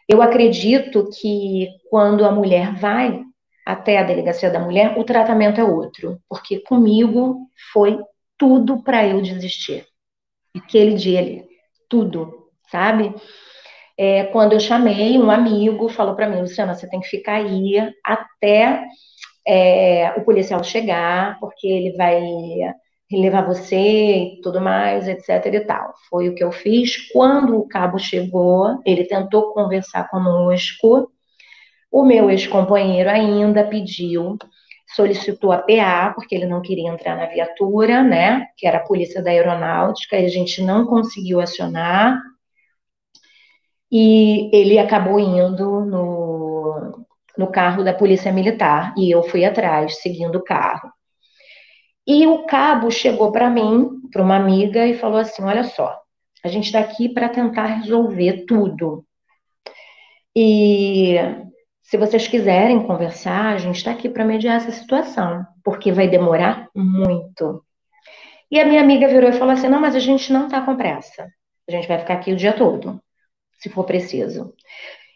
Eu acredito que quando a mulher vai até a delegacia da mulher, o tratamento é outro, porque comigo foi tudo para eu desistir. Aquele dia ali, tudo, sabe? É, quando eu chamei, um amigo falou para mim, Luciana, você tem que ficar aí até é, o policial chegar, porque ele vai levar você e tudo mais, etc e tal. Foi o que eu fiz. Quando o cabo chegou, ele tentou conversar conosco. O meu ex-companheiro ainda pediu, solicitou a PA, porque ele não queria entrar na viatura, né? Que era a polícia da aeronáutica, e a gente não conseguiu acionar. E ele acabou indo no, no carro da polícia militar e eu fui atrás, seguindo o carro. E o cabo chegou para mim, para uma amiga, e falou assim: Olha só, a gente está aqui para tentar resolver tudo. E se vocês quiserem conversar, a gente está aqui para mediar essa situação, porque vai demorar muito. E a minha amiga virou e falou assim: Não, mas a gente não está com pressa. A gente vai ficar aqui o dia todo, se for preciso.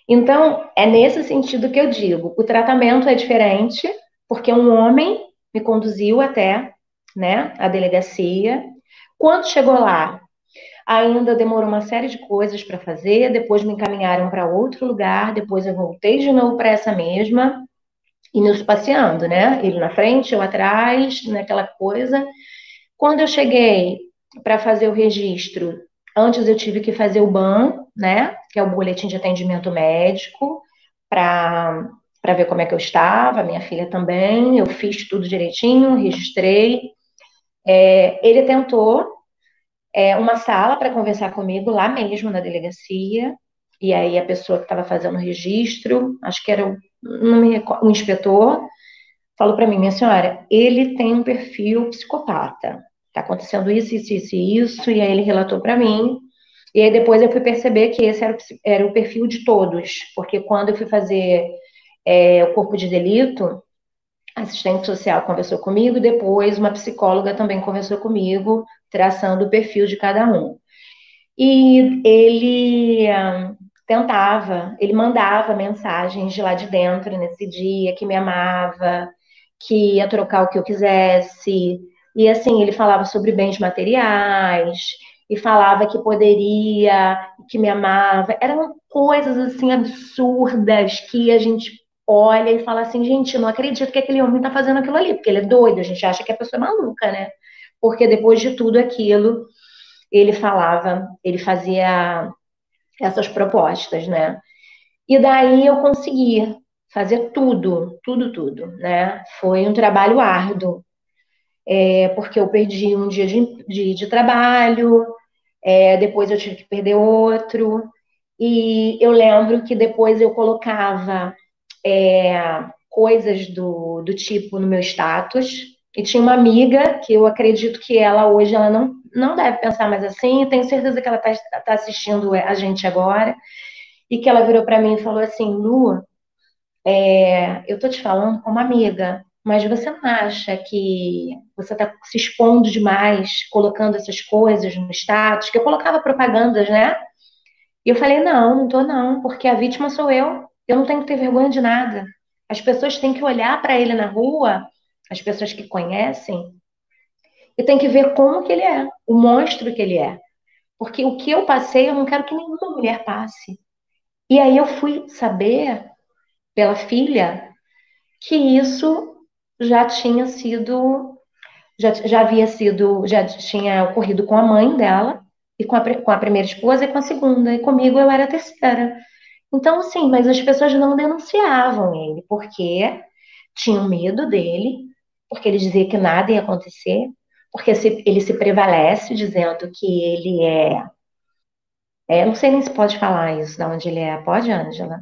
Então, é nesse sentido que eu digo: o tratamento é diferente, porque um homem me conduziu até né, a delegacia. Quando chegou lá, ainda demorou uma série de coisas para fazer, depois me encaminharam para outro lugar, depois eu voltei de novo para essa mesma e nos passeando, né? Ele na frente, eu atrás, naquela coisa. Quando eu cheguei para fazer o registro Antes eu tive que fazer o BAN, né, que é o boletim de atendimento médico, para para ver como é que eu estava, minha filha também. Eu fiz tudo direitinho, registrei. É, ele tentou é, uma sala para conversar comigo lá mesmo na delegacia. E aí a pessoa que estava fazendo o registro, acho que era o, um inspetor, falou para mim, minha senhora, ele tem um perfil psicopata. Está acontecendo isso, isso, isso isso. E aí ele relatou para mim. E aí depois eu fui perceber que esse era, era o perfil de todos, porque quando eu fui fazer é, o corpo de delito, assistente social conversou comigo, e depois uma psicóloga também conversou comigo, traçando o perfil de cada um. E ele um, tentava, ele mandava mensagens de lá de dentro nesse dia, que me amava, que ia trocar o que eu quisesse. E assim, ele falava sobre bens materiais, e falava que poderia, que me amava. Eram coisas assim absurdas que a gente olha e fala assim, gente, não acredito que aquele homem está fazendo aquilo ali, porque ele é doido, a gente acha que a pessoa é maluca, né? Porque depois de tudo aquilo, ele falava, ele fazia essas propostas, né? E daí eu consegui fazer tudo, tudo, tudo, né? Foi um trabalho árduo, é, porque eu perdi um dia de, de, de trabalho, é, depois eu tive que perder outro, e eu lembro que depois eu colocava é, coisas do, do tipo no meu status. E tinha uma amiga que eu acredito que ela hoje ela não, não deve pensar mais assim. tenho certeza que ela está tá assistindo a gente agora. E que ela virou para mim e falou assim: Lu, é, eu tô te falando como amiga, mas você não acha que você está se expondo demais, colocando essas coisas no status? Que eu colocava propagandas, né? E eu falei: não, não tô não, porque a vítima sou eu. Eu não tenho que ter vergonha de nada. As pessoas têm que olhar para ele na rua, as pessoas que conhecem, e tem que ver como que ele é, o monstro que ele é. Porque o que eu passei, eu não quero que nenhuma mulher passe. E aí eu fui saber, pela filha, que isso já tinha sido, já, já havia sido, já tinha ocorrido com a mãe dela, e com a, com a primeira esposa e com a segunda. E comigo eu era a terceira. Então, sim, mas as pessoas não denunciavam ele, porque tinham medo dele, porque ele dizia que nada ia acontecer, porque se, ele se prevalece dizendo que ele é, é. Não sei nem se pode falar isso, de onde ele é. Pode, Ângela?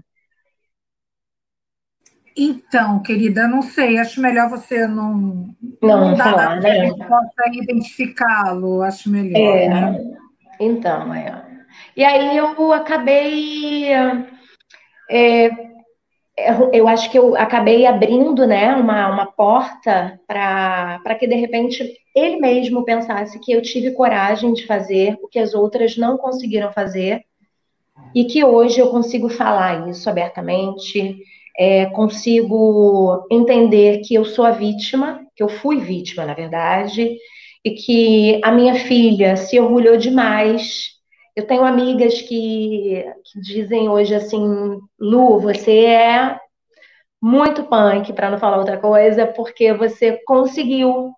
Então, querida, não sei, acho melhor você não. Não, não falar, né? possa identificá-lo, acho melhor. É, né? Então, é. E aí eu acabei é, eu acho que eu acabei abrindo né, uma, uma porta para que, de repente, ele mesmo pensasse que eu tive coragem de fazer o que as outras não conseguiram fazer e que hoje eu consigo falar isso abertamente, é, consigo entender que eu sou a vítima, que eu fui vítima, na verdade, e que a minha filha se orgulhou demais eu tenho amigas que, que dizem hoje assim, Lu, você é muito punk, para não falar outra coisa, porque você conseguiu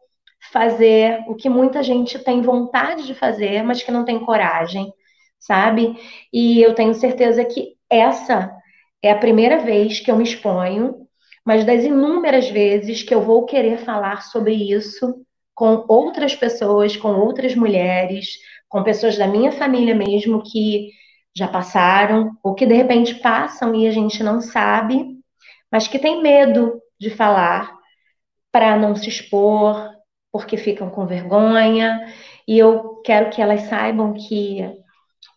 fazer o que muita gente tem vontade de fazer, mas que não tem coragem, sabe? E eu tenho certeza que essa é a primeira vez que eu me exponho, mas das inúmeras vezes que eu vou querer falar sobre isso com outras pessoas, com outras mulheres, com pessoas da minha família mesmo que já passaram, ou que de repente passam e a gente não sabe, mas que tem medo de falar para não se expor, porque ficam com vergonha. E eu quero que elas saibam que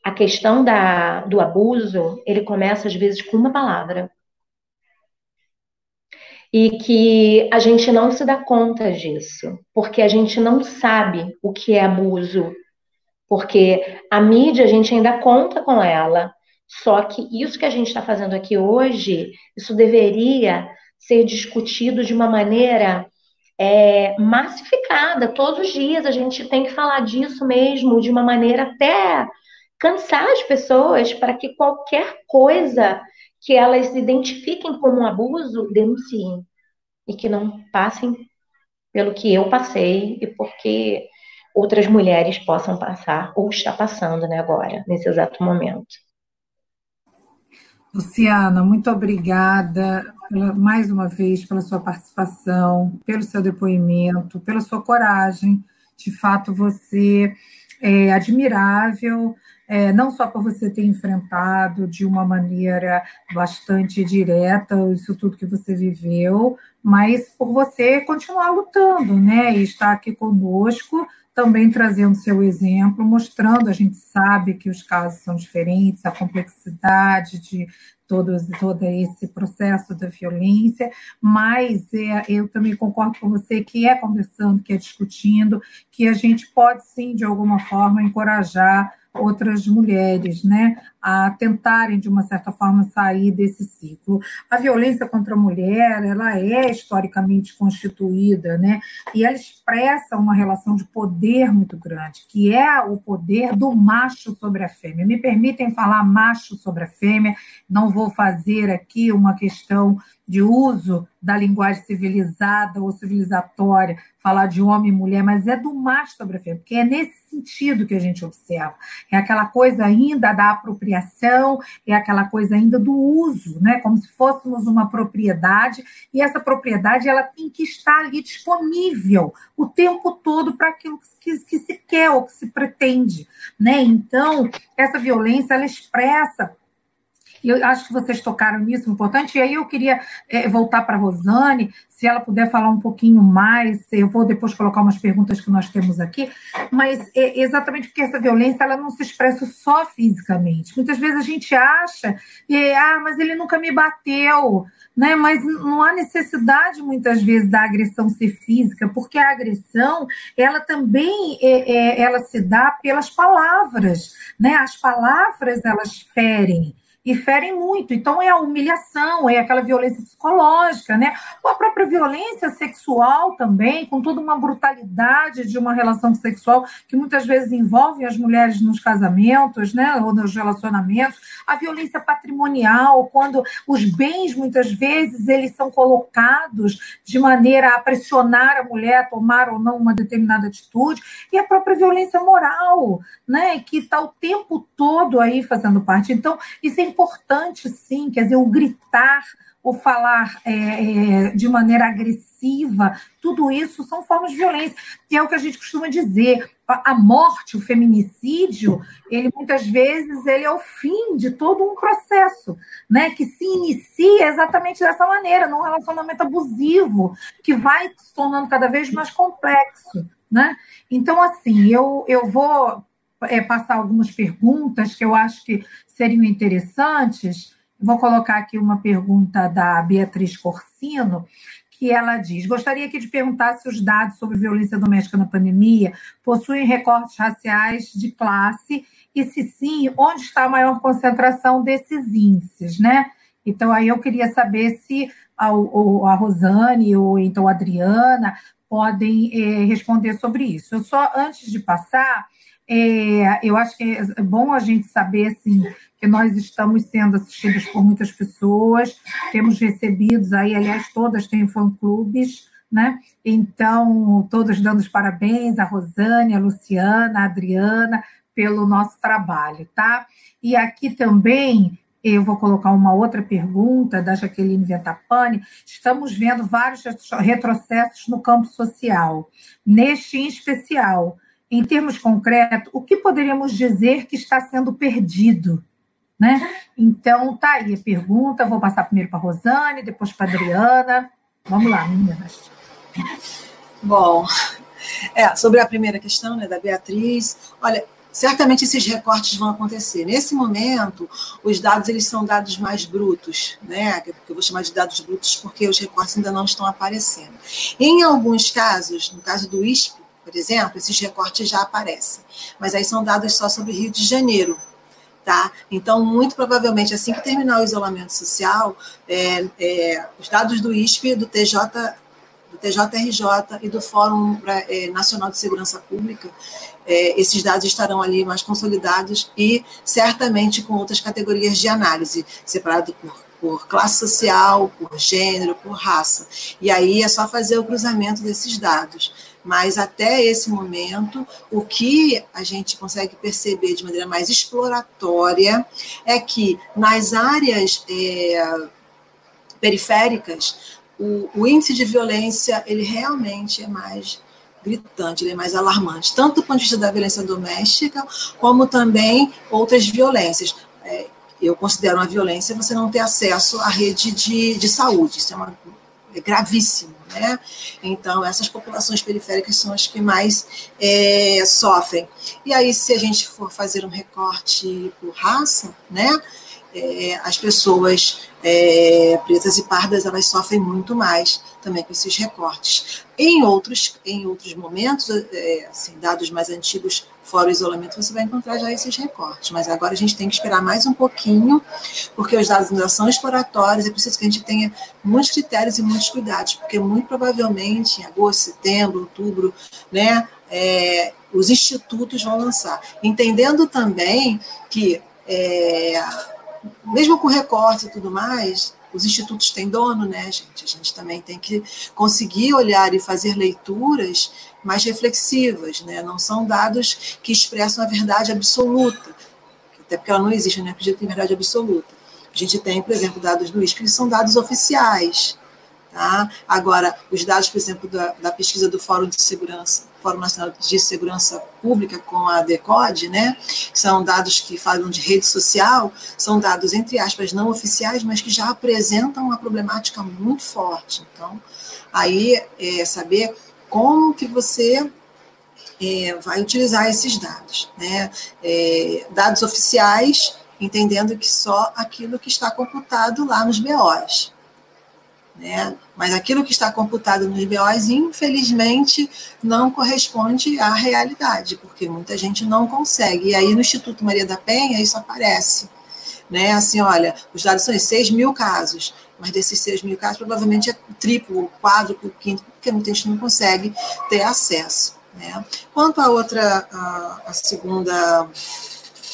a questão da, do abuso, ele começa às vezes com uma palavra. E que a gente não se dá conta disso, porque a gente não sabe o que é abuso, porque a mídia a gente ainda conta com ela. Só que isso que a gente está fazendo aqui hoje, isso deveria ser discutido de uma maneira é, massificada. Todos os dias a gente tem que falar disso mesmo, de uma maneira até cansar as pessoas para que qualquer coisa que elas identifiquem como um abuso denunciem e que não passem pelo que eu passei e porque outras mulheres possam passar ou está passando né, agora, nesse exato momento. Luciana, muito obrigada pela, mais uma vez pela sua participação, pelo seu depoimento, pela sua coragem. De fato, você é admirável, é, não só por você ter enfrentado de uma maneira bastante direta isso tudo que você viveu, mas por você continuar lutando, né? E estar aqui conosco, também trazendo seu exemplo, mostrando, a gente sabe que os casos são diferentes, a complexidade de todo, todo esse processo da violência, mas é, eu também concordo com você que é conversando, que é discutindo, que a gente pode sim, de alguma forma, encorajar outras mulheres, né, a tentarem de uma certa forma sair desse ciclo. A violência contra a mulher, ela é historicamente constituída, né, e ela expressa uma relação de poder muito grande, que é o poder do macho sobre a fêmea. Me permitem falar macho sobre a fêmea, não vou fazer aqui uma questão de uso da linguagem civilizada ou civilizatória, falar de homem e mulher, mas é do macho sobre a fêmea, porque é nesse sentido que a gente observa. É aquela coisa ainda da apropriação, é aquela coisa ainda do uso, né? como se fôssemos uma propriedade, e essa propriedade ela tem que estar ali disponível o tempo todo para aquilo que, que, se quer ou que se pretende. Né? Então, essa violência ela expressa e eu acho que vocês tocaram nisso, importante. E aí eu queria é, voltar para a Rosane, se ela puder falar um pouquinho mais. Eu vou depois colocar umas perguntas que nós temos aqui, mas é exatamente porque essa violência ela não se expressa só fisicamente. Muitas vezes a gente acha, é, ah, mas ele nunca me bateu. Né? Mas não há necessidade muitas vezes da agressão ser física, porque a agressão ela também é, é, ela se dá pelas palavras, né? As palavras elas ferem e ferem muito. Então, é a humilhação, é aquela violência psicológica, né? Ou a própria violência sexual também, com toda uma brutalidade de uma relação sexual que muitas vezes envolve as mulheres nos casamentos, né? Ou nos relacionamentos. A violência patrimonial, quando os bens, muitas vezes, eles são colocados de maneira a pressionar a mulher a tomar ou não uma determinada atitude. E a própria violência moral, né? Que está o tempo todo aí fazendo parte. Então, isso é importante, sim, quer dizer, o gritar, o falar é, é, de maneira agressiva, tudo isso são formas de violência. E é o que a gente costuma dizer. A morte, o feminicídio, ele muitas vezes ele é o fim de todo um processo, né? Que se inicia exatamente dessa maneira, num relacionamento abusivo, que vai se tornando cada vez mais complexo, né? Então, assim, eu, eu vou é, passar algumas perguntas que eu acho que seriam interessantes. Vou colocar aqui uma pergunta da Beatriz Corsino, que ela diz: Gostaria aqui de perguntar se os dados sobre violência doméstica na pandemia possuem recortes raciais de classe e, se sim, onde está a maior concentração desses índices, né? Então, aí eu queria saber se a, a Rosane ou então a Adriana podem é, responder sobre isso. Eu só, antes de passar, é, eu acho que é bom a gente saber assim, que nós estamos sendo assistidos por muitas pessoas, temos recebidos aí, aliás, todas têm fã-clubes, né? Então, todos dando os parabéns a Rosane, a Luciana, a Adriana, pelo nosso trabalho, tá? E aqui também eu vou colocar uma outra pergunta da Jaqueline Ventapani. Estamos vendo vários retrocessos no campo social. Neste em especial, em termos concretos, o que poderíamos dizer que está sendo perdido? Né? Então, tá aí a pergunta. Vou passar primeiro para a Rosane, depois para a Adriana. Vamos lá, meninas. Bom, é, sobre a primeira questão né, da Beatriz, olha, certamente esses recortes vão acontecer. Nesse momento, os dados eles são dados mais brutos, né? Que eu vou chamar de dados brutos porque os recortes ainda não estão aparecendo. Em alguns casos, no caso do ISP, por exemplo, esses recortes já aparecem. Mas aí são dados só sobre Rio de Janeiro. Tá? Então, muito provavelmente, assim que terminar o isolamento social, é, é, os dados do ISP, do TJ, do TJRJ e do Fórum é, Nacional de Segurança Pública, é, esses dados estarão ali mais consolidados e certamente com outras categorias de análise, separado por por classe social, por gênero, por raça. E aí é só fazer o cruzamento desses dados. Mas até esse momento, o que a gente consegue perceber de maneira mais exploratória é que nas áreas é, periféricas, o, o índice de violência ele realmente é mais gritante, ele é mais alarmante, tanto do ponto de vista da violência doméstica, como também outras violências. É, eu considero uma violência você não ter acesso à rede de, de saúde, isso é, uma, é gravíssimo, né? Então, essas populações periféricas são as que mais é, sofrem. E aí, se a gente for fazer um recorte por raça, né? É, as pessoas é, pretas e pardas elas sofrem muito mais também com esses recortes. Em outros, em outros momentos, assim, dados mais antigos fora o isolamento, você vai encontrar já esses recortes. Mas agora a gente tem que esperar mais um pouquinho, porque os dados ainda são exploratórios, é preciso que a gente tenha muitos critérios e muitos cuidados, porque muito provavelmente em agosto, setembro, outubro, né, é, os institutos vão lançar. Entendendo também que, é, mesmo com recorte e tudo mais, os institutos têm dono, né, gente? A gente também tem que conseguir olhar e fazer leituras mais reflexivas, né? Não são dados que expressam a verdade absoluta, até porque ela não existe, não acredito em verdade absoluta. A gente tem, por exemplo, dados do ISP que são dados oficiais. Tá? Agora, os dados, por exemplo, da, da pesquisa do Fórum de Segurança, Fórum Nacional de Segurança Pública com a DECODE, né, são dados que falam de rede social, são dados, entre aspas, não oficiais, mas que já apresentam uma problemática muito forte. Então, aí é saber como que você é, vai utilizar esses dados. Né? É, dados oficiais, entendendo que só aquilo que está computado lá nos BOs. Né? Mas aquilo que está computado nos BOs, infelizmente, não corresponde à realidade, porque muita gente não consegue. E aí no Instituto Maria da Penha isso aparece. Né? Assim, olha, os dados são 6 mil casos mas desses 6 mil casos, provavelmente é triplo, quádruplo, quinto, porque muita gente não consegue ter acesso. Né? Quanto à outra, a, a segunda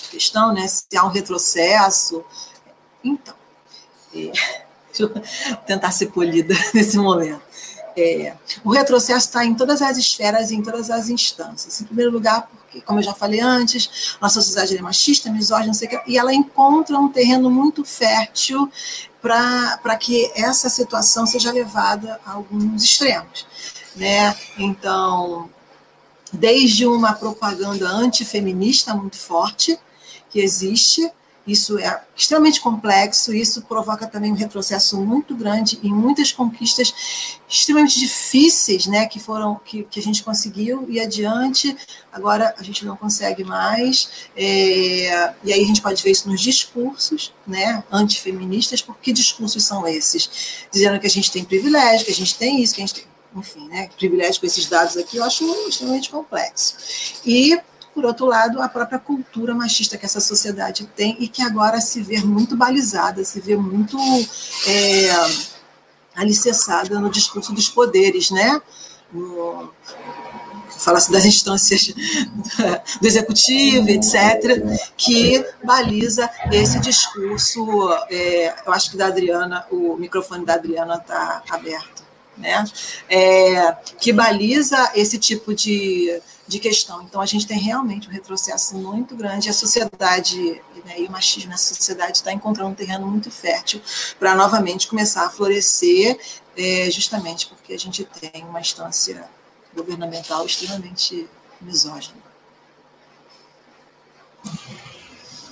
questão, né, se há um retrocesso, então, é, eu tentar ser polida nesse momento. É, o retrocesso está em todas as esferas e em todas as instâncias. Em primeiro lugar, porque, como eu já falei antes, nossa sociedade é machista, misógina, sei o que, e ela encontra um terreno muito fértil para que essa situação seja levada a alguns extremos. Né? Então, desde uma propaganda antifeminista muito forte, que existe, isso é extremamente complexo, isso provoca também um retrocesso muito grande em muitas conquistas extremamente difíceis, né, que foram que, que a gente conseguiu e adiante, agora a gente não consegue mais. É, e aí a gente pode ver isso nos discursos, né, antifeministas, porque que discursos são esses? Dizendo que a gente tem privilégio, que a gente tem isso, que a gente tem enfim, né, privilégio com esses dados aqui, eu acho extremamente complexo. E por outro lado, a própria cultura machista que essa sociedade tem e que agora se vê muito balizada, se vê muito é, alicerçada no discurso dos poderes, né? No, falasse das instâncias do executivo, etc., que baliza esse discurso. É, eu acho que da Adriana, o microfone da Adriana está aberto, né? É, que baliza esse tipo de de questão. Então, a gente tem realmente um retrocesso muito grande. A sociedade né, e o machismo na sociedade está encontrando um terreno muito fértil para novamente começar a florescer, é, justamente porque a gente tem uma instância governamental extremamente misógina.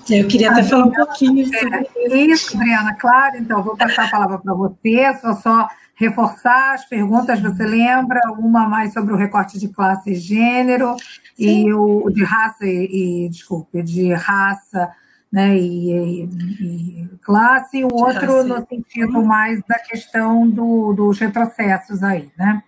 Eu queria até falar um pouquinho sobre é, isso, Briana, claro. Então, vou passar a palavra para você, só só reforçar as perguntas. Você lembra uma mais sobre o recorte de classe e gênero Sim. e o de raça e, e desculpe, de raça né, e, e, e classe, e o outro raça. no sentido mais da questão do, dos retrocessos aí, né?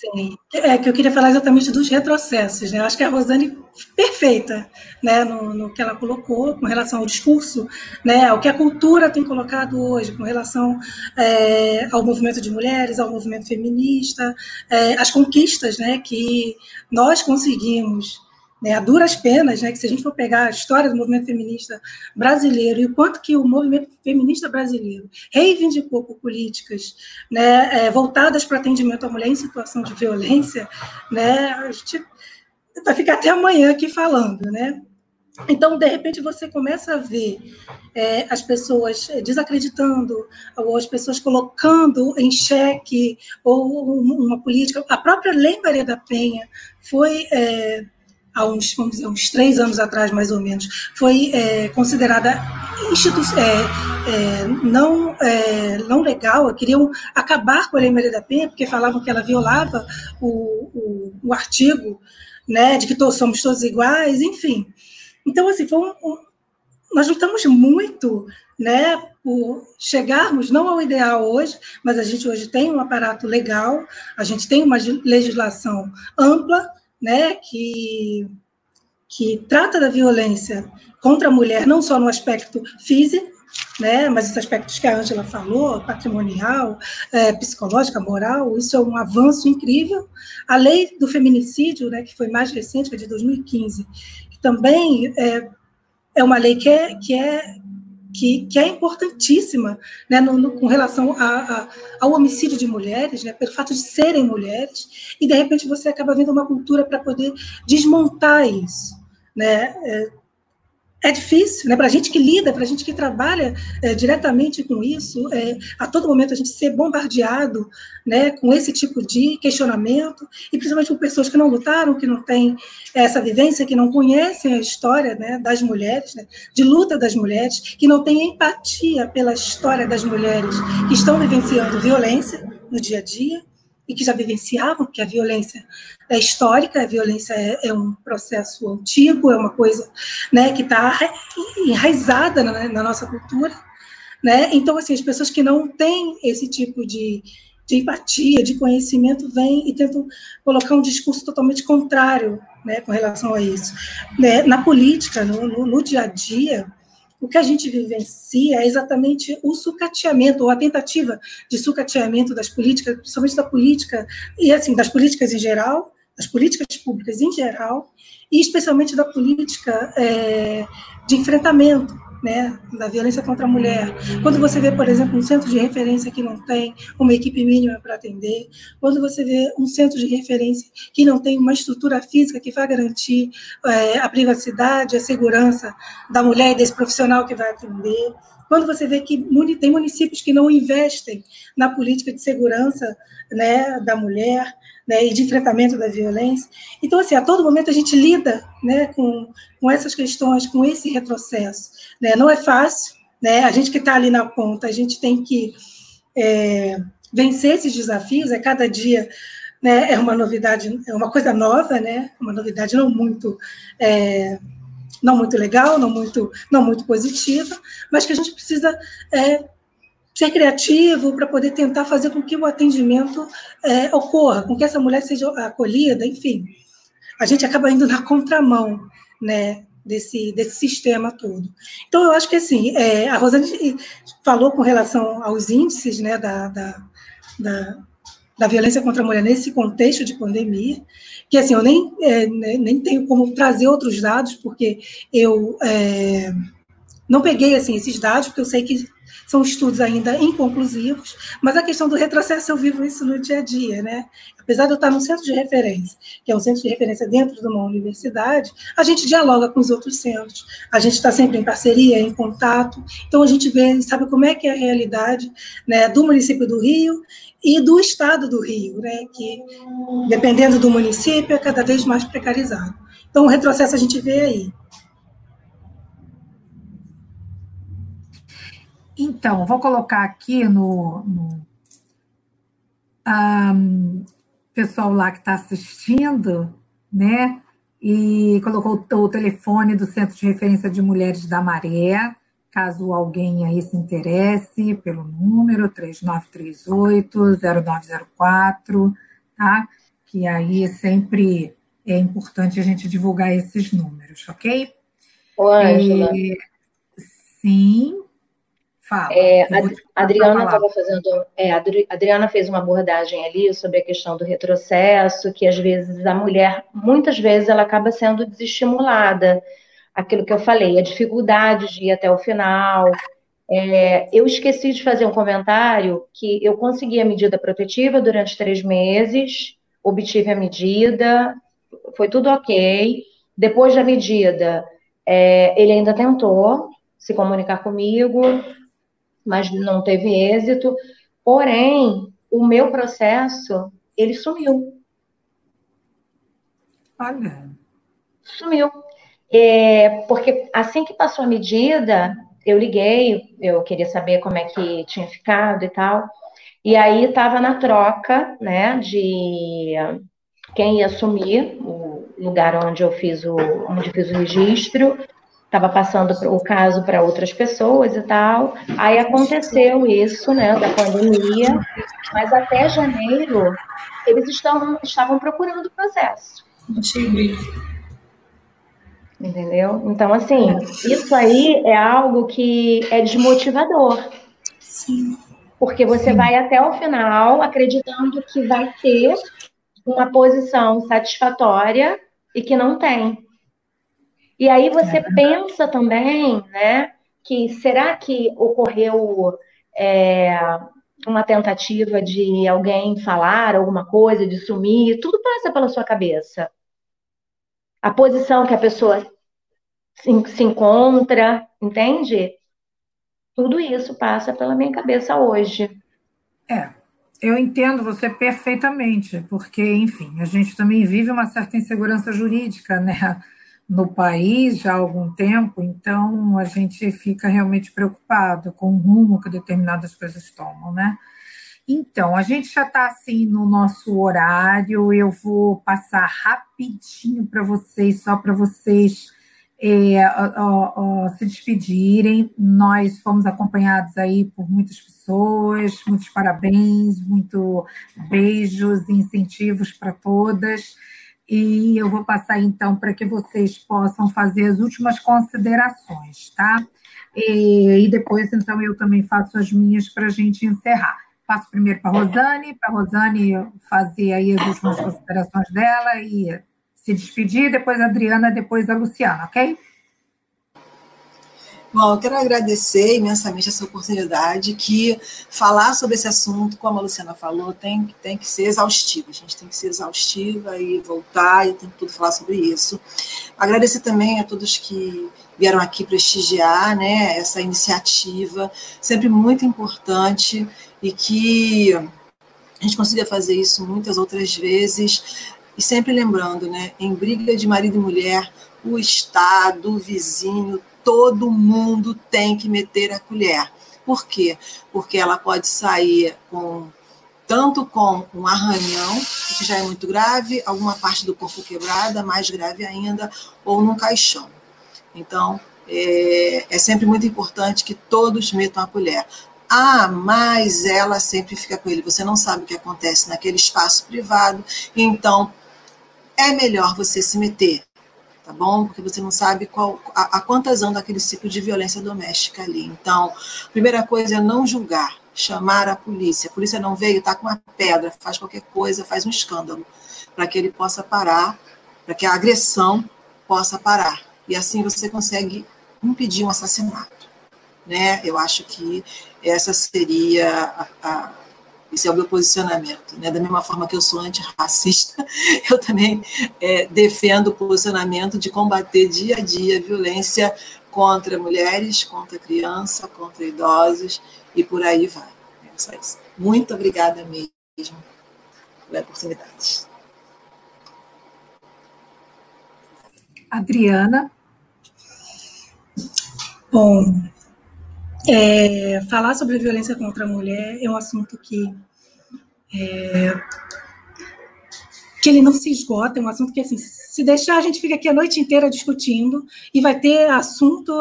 Sim, é que eu queria falar exatamente dos retrocessos, né? Eu acho que a Rosane perfeita, né, no, no, que ela colocou com relação ao discurso, né, ao que a cultura tem colocado hoje com relação é, ao movimento de mulheres, ao movimento feminista, é, as conquistas, né, que nós conseguimos né, a duras penas, né, que se a gente for pegar a história do movimento feminista brasileiro e o quanto que o movimento feminista brasileiro reivindicou por políticas né, é, voltadas para atendimento à mulher em situação de violência, né, a gente vai ficar até amanhã aqui falando, né? Então, de repente, você começa a ver é, as pessoas desacreditando, ou as pessoas colocando em xeque ou uma política. A própria Lei Maria da Penha foi é, há uns, dizer, uns três anos atrás, mais ou menos, foi é, considerada institu é, é, não, é, não legal, queriam acabar com a Lei Maria da Penha, porque falavam que ela violava o, o, o artigo né, de que todos somos todos iguais, enfim. Então, assim, foi um, um, nós lutamos muito né, por chegarmos não ao ideal hoje, mas a gente hoje tem um aparato legal, a gente tem uma legislação ampla, né, que, que trata da violência contra a mulher, não só no aspecto físico, né, mas os aspectos que a Angela falou, patrimonial, é, psicológica, moral, isso é um avanço incrível. A lei do feminicídio, né, que foi mais recente, é de 2015, que também é, é uma lei que é, que é que, que é importantíssima né, no, no, com relação a, a, ao homicídio de mulheres, né, pelo fato de serem mulheres, e de repente você acaba vendo uma cultura para poder desmontar isso. Né? É, é difícil, né? Para a gente que lida, para a gente que trabalha é, diretamente com isso, é, a todo momento a gente ser bombardeado, né, com esse tipo de questionamento e principalmente por pessoas que não lutaram, que não têm essa vivência, que não conhecem a história, né, das mulheres, né, de luta das mulheres, que não têm empatia pela história das mulheres que estão vivenciando violência no dia a dia e que já vivenciavam, que a violência é histórica, a violência é, é um processo antigo, é uma coisa né, que está enraizada na, na, nossa cultura. Né? Então, assim, as pessoas que não têm esse tipo de, de empatia, de conhecimento, vêm e tentam colocar um discurso totalmente contrário né, com relação a isso. Né? Na política, no, no, no dia a dia, o que a gente vivencia é exatamente o sucateamento, ou a tentativa de sucateamento das políticas, principalmente da política, e assim, das políticas em geral, das políticas públicas em geral, e especialmente da política é, de enfrentamento né, da violência contra a mulher. Quando você vê, por exemplo, um centro de referência que não tem uma equipe mínima para atender, quando você vê um centro de referência que não tem uma estrutura física que vai garantir é, a privacidade, a segurança da mulher e desse profissional que vai atender, quando você vê que tem municípios que não investem na política de segurança né, da mulher, né, e de enfrentamento da violência. Então, assim, a todo momento a gente lida né, com, com essas questões, com esse retrocesso. Né? Não é fácil, né? a gente que está ali na ponta, a gente tem que é, vencer esses desafios, é cada dia né, é uma novidade, é uma coisa nova, né, uma novidade não muito... É, não muito legal, não muito, não muito positiva, mas que a gente precisa é, ser criativo para poder tentar fazer com que o atendimento é, ocorra, com que essa mulher seja acolhida, enfim. A gente acaba indo na contramão, né, desse, desse sistema todo. Então, eu acho que, assim, é, a Rosane falou com relação aos índices, né, da, da, da, da violência contra a mulher nesse contexto de pandemia, que, assim, eu nem, é, nem tenho como trazer outros dados, porque eu é, não peguei, assim, esses dados, porque eu sei que são estudos ainda inconclusivos, mas a questão do retrocesso eu vivo isso no dia a dia, né? Apesar de eu estar num centro de referência, que é um centro de referência dentro de uma universidade, a gente dialoga com os outros centros, a gente está sempre em parceria, em contato, então a gente vê sabe como é que é a realidade né, do município do Rio e do estado do Rio, né, que dependendo do município é cada vez mais precarizado. Então o retrocesso a gente vê aí. Então, vou colocar aqui no, no um, pessoal lá que está assistindo, né? E colocou o, o telefone do Centro de Referência de Mulheres da Maré, caso alguém aí se interesse, pelo número 3938-0904, tá? Que aí sempre é importante a gente divulgar esses números, ok? Ô, Ângela. sim. Fala. É, a Adriana estava fazendo. É, a Adriana fez uma abordagem ali sobre a questão do retrocesso, que às vezes a mulher, muitas vezes, ela acaba sendo desestimulada. Aquilo que eu falei, a dificuldade de ir até o final. É, eu esqueci de fazer um comentário que eu consegui a medida protetiva durante três meses, obtive a medida, foi tudo ok. Depois da medida, é, ele ainda tentou se comunicar comigo, mas não teve êxito. Porém, o meu processo, ele sumiu. Olha. Sumiu. É, porque assim que passou a medida, eu liguei, eu queria saber como é que tinha ficado e tal. E aí estava na troca, né, de quem ia assumir o lugar onde eu fiz o, onde fiz o registro estava passando o caso para outras pessoas e tal. Aí aconteceu isso, né, da pandemia, mas até janeiro eles estão, estavam procurando o processo. Entendeu? Então, assim, isso aí é algo que é desmotivador. Sim. Porque você Sim. vai até o final acreditando que vai ter uma posição satisfatória e que não tem. E aí você é. pensa também, né, que será que ocorreu é, uma tentativa de alguém falar alguma coisa, de sumir? Tudo passa pela sua cabeça. A posição que a pessoa se, encontra, entende? Tudo isso passa pela minha cabeça hoje. É, eu entendo você perfeitamente, porque, enfim, a gente também vive uma certa insegurança jurídica, né? no país já há algum tempo, então a gente fica realmente preocupado com o rumo que determinadas coisas tomam, né? Então, a gente já está assim no nosso horário, eu vou passar rapidinho para vocês, só para vocês é, ó, ó, se despedirem. Nós fomos acompanhados aí por muitas pessoas, muitos parabéns, muito beijos e incentivos para todas e eu vou passar então para que vocês possam fazer as últimas considerações, tá? E, e depois, então, eu também faço as minhas para a gente encerrar. Passo primeiro para a Rosane, para a Rosane fazer aí as últimas considerações dela e se despedir, depois a Adriana, depois a Luciana, ok? Bom, eu quero agradecer imensamente essa oportunidade, que falar sobre esse assunto, como a Luciana falou, tem, tem que ser exaustivo. A gente tem que ser exaustiva e voltar e tem tudo falar sobre isso. Agradecer também a todos que vieram aqui prestigiar né, essa iniciativa, sempre muito importante e que a gente consiga fazer isso muitas outras vezes. E sempre lembrando, né, em briga de marido e mulher, o Estado, o vizinho, todo mundo tem que meter a colher. Por quê? Porque ela pode sair com tanto com um arranhão, que já é muito grave, alguma parte do corpo quebrada, mais grave ainda, ou num caixão. Então, é, é sempre muito importante que todos metam a colher. Ah, mas ela sempre fica com ele. Você não sabe o que acontece naquele espaço privado, então é melhor você se meter tá bom? Porque você não sabe qual, a, a quantas anda aquele ciclo de violência doméstica ali. Então, primeira coisa é não julgar, chamar a polícia. A polícia não veio, tá com uma pedra, faz qualquer coisa, faz um escândalo, para que ele possa parar, para que a agressão possa parar. E assim você consegue impedir um assassinato. Né? Eu acho que essa seria a, a esse é o meu posicionamento. Né? Da mesma forma que eu sou antirracista, eu também é, defendo o posicionamento de combater dia a dia a violência contra mulheres, contra criança, contra idosos e por aí vai. É só isso. Muito obrigada mesmo pela oportunidade. Adriana. Bom, é, falar sobre violência contra a mulher é um assunto que é, que ele não se esgota, é um assunto que assim, se deixar a gente fica aqui a noite inteira discutindo e vai ter assunto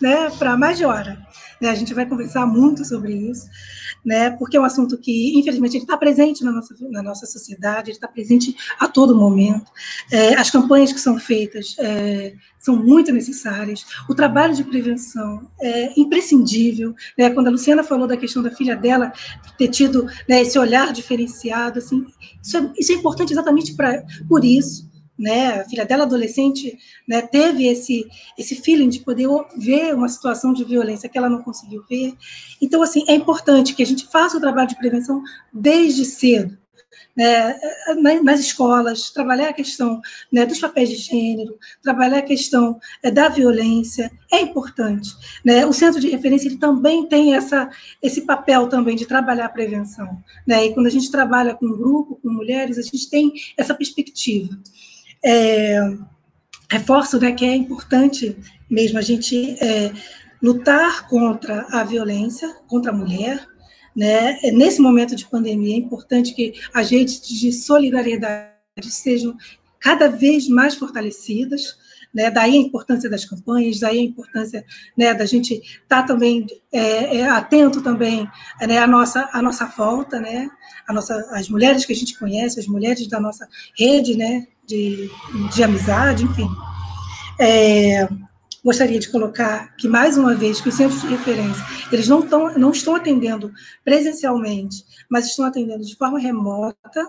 né, para mais de hora. né? A gente vai conversar muito sobre isso, né? Porque é um assunto que, infelizmente, ele está presente na nossa, na nossa sociedade, ele está presente a todo momento. É, as campanhas que são feitas é, são muito necessárias. O trabalho de prevenção é imprescindível. Né? Quando a Luciana falou da questão da filha dela ter tido né, esse olhar diferenciado, assim, isso é, isso é importante exatamente pra, por isso né, a filha dela adolescente, né, teve esse esse feeling de poder ver uma situação de violência que ela não conseguiu ver. Então, assim, é importante que a gente faça o trabalho de prevenção desde cedo, né, nas escolas, trabalhar a questão né, dos papéis de gênero, trabalhar a questão é, da violência, é importante. Né? O centro de referência ele também tem essa, esse papel também de trabalhar a prevenção. Né? E quando a gente trabalha com um grupo, com mulheres, a gente tem essa perspectiva. É, reforço né, que é importante mesmo a gente é, lutar contra a violência contra a mulher. Né? Nesse momento de pandemia, é importante que redes de solidariedade sejam cada vez mais fortalecidas. Né? Daí a importância das campanhas, daí a importância né, da gente estar tá também é, é, atento também né, à nossa à nossa volta, né? Nossa, as mulheres que a gente conhece, as mulheres da nossa rede, né? de, de amizade, enfim. É, gostaria de colocar que, mais uma vez, que os centros de referência, eles não, tão, não estão atendendo presencialmente, mas estão atendendo de forma remota,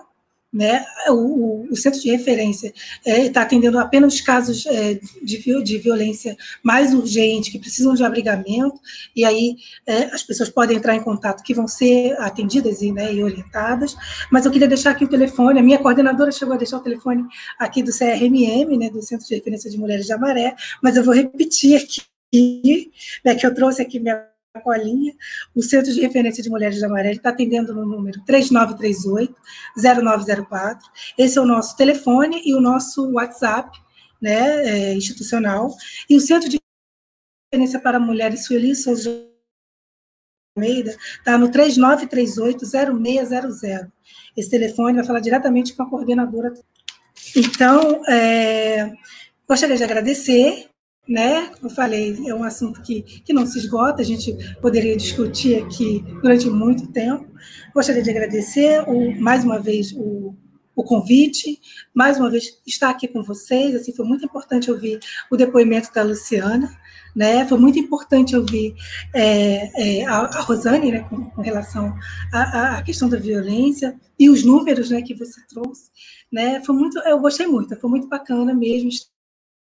né? O, o, centro de referência é, está atendendo apenas casos é, de, de violência mais urgente, que precisam de abrigamento, e aí é, as pessoas podem entrar em contato, que vão ser atendidas e, né, e orientadas. Mas eu queria deixar aqui o telefone, a minha coordenadora chegou a deixar o telefone aqui do CRMM, né, do Centro de Referência de Mulheres de Amaré, mas eu vou repetir aqui, né, que eu trouxe aqui minha colinha, o Centro de Referência de Mulheres de Amarelo está atendendo no número 3938-0904. Esse é o nosso telefone e o nosso WhatsApp né, é, institucional. E o Centro de Referência para Mulheres Sueli Souza Almeida está no 3938-0600. Esse telefone vai falar diretamente com a coordenadora. Então, é, gostaria de agradecer né? Como eu falei, é um assunto que, que não se esgota, a gente poderia discutir aqui durante muito tempo. Gostaria de agradecer o, mais uma vez o, o convite, mais uma vez estar aqui com vocês. Assim, foi muito importante ouvir o depoimento da Luciana, né? Foi muito importante ouvir é, é, a, a, Rosane, né, com, com relação à, questão da violência e os números, né, que você trouxe, né? Foi muito, eu gostei muito, foi muito bacana mesmo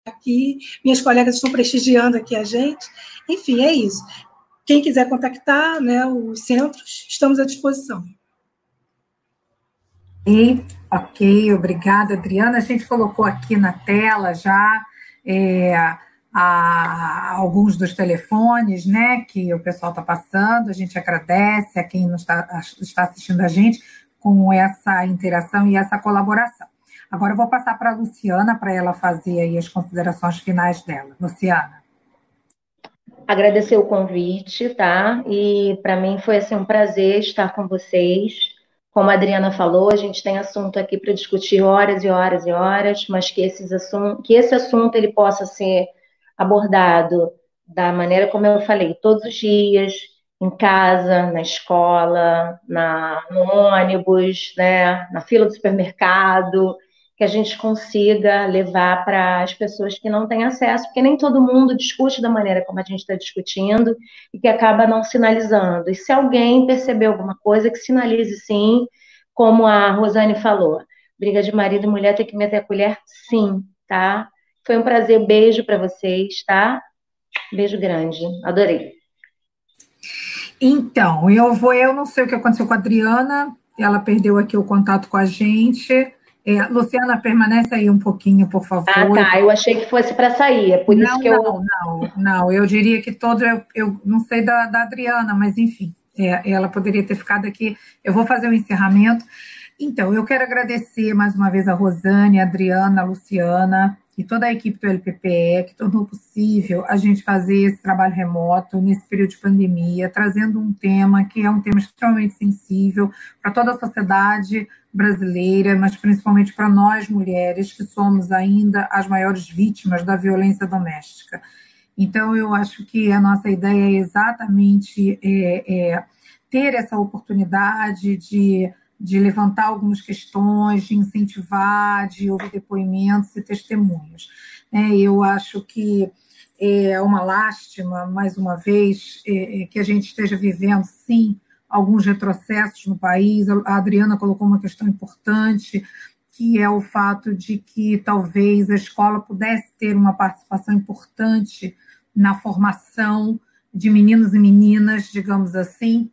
aqui, minhas colegas estão prestigiando aqui a gente. Enfim, é isso. Quem quiser contactar né, os centros, estamos à disposição. E, ok, obrigada, Adriana. A gente colocou aqui na tela já é, a, alguns dos telefones né, que o pessoal está passando. A gente agradece a quem está, está assistindo a gente com essa interação e essa colaboração. Agora eu vou passar para a Luciana para ela fazer aí as considerações finais dela. Luciana. Agradecer o convite, tá? E para mim foi assim um prazer estar com vocês. Como a Adriana falou, a gente tem assunto aqui para discutir horas e horas e horas, mas que, esses assuntos, que esse assunto ele possa ser abordado da maneira como eu falei, todos os dias, em casa, na escola, na, no ônibus, né, na fila do supermercado, que a gente consiga levar para as pessoas que não têm acesso, porque nem todo mundo discute da maneira como a gente está discutindo e que acaba não sinalizando. E se alguém perceber alguma coisa, que sinalize sim, como a Rosane falou. Briga de marido e mulher tem que meter a colher, sim, tá? Foi um prazer, beijo para vocês, tá? Beijo grande, adorei. Então, eu vou, eu não sei o que aconteceu com a Adriana, ela perdeu aqui o contato com a gente. É, Luciana, permanece aí um pouquinho, por favor. Ah, tá. Eu achei que fosse para sair, é por não, isso que não, eu. Não, não, não. Eu diria que todo. Eu, eu não sei da, da Adriana, mas enfim, é, ela poderia ter ficado aqui. Eu vou fazer o um encerramento. Então, eu quero agradecer mais uma vez a Rosane, a Adriana, a Luciana, e toda a equipe do LPPE, que tornou possível a gente fazer esse trabalho remoto nesse período de pandemia, trazendo um tema que é um tema extremamente sensível para toda a sociedade brasileira, mas principalmente para nós mulheres, que somos ainda as maiores vítimas da violência doméstica. Então, eu acho que a nossa ideia é exatamente é, é ter essa oportunidade de, de levantar algumas questões, de incentivar, de ouvir depoimentos e testemunhos. É, eu acho que é uma lástima, mais uma vez, é, é, que a gente esteja vivendo, sim, alguns retrocessos no país. A Adriana colocou uma questão importante, que é o fato de que talvez a escola pudesse ter uma participação importante na formação de meninos e meninas, digamos assim,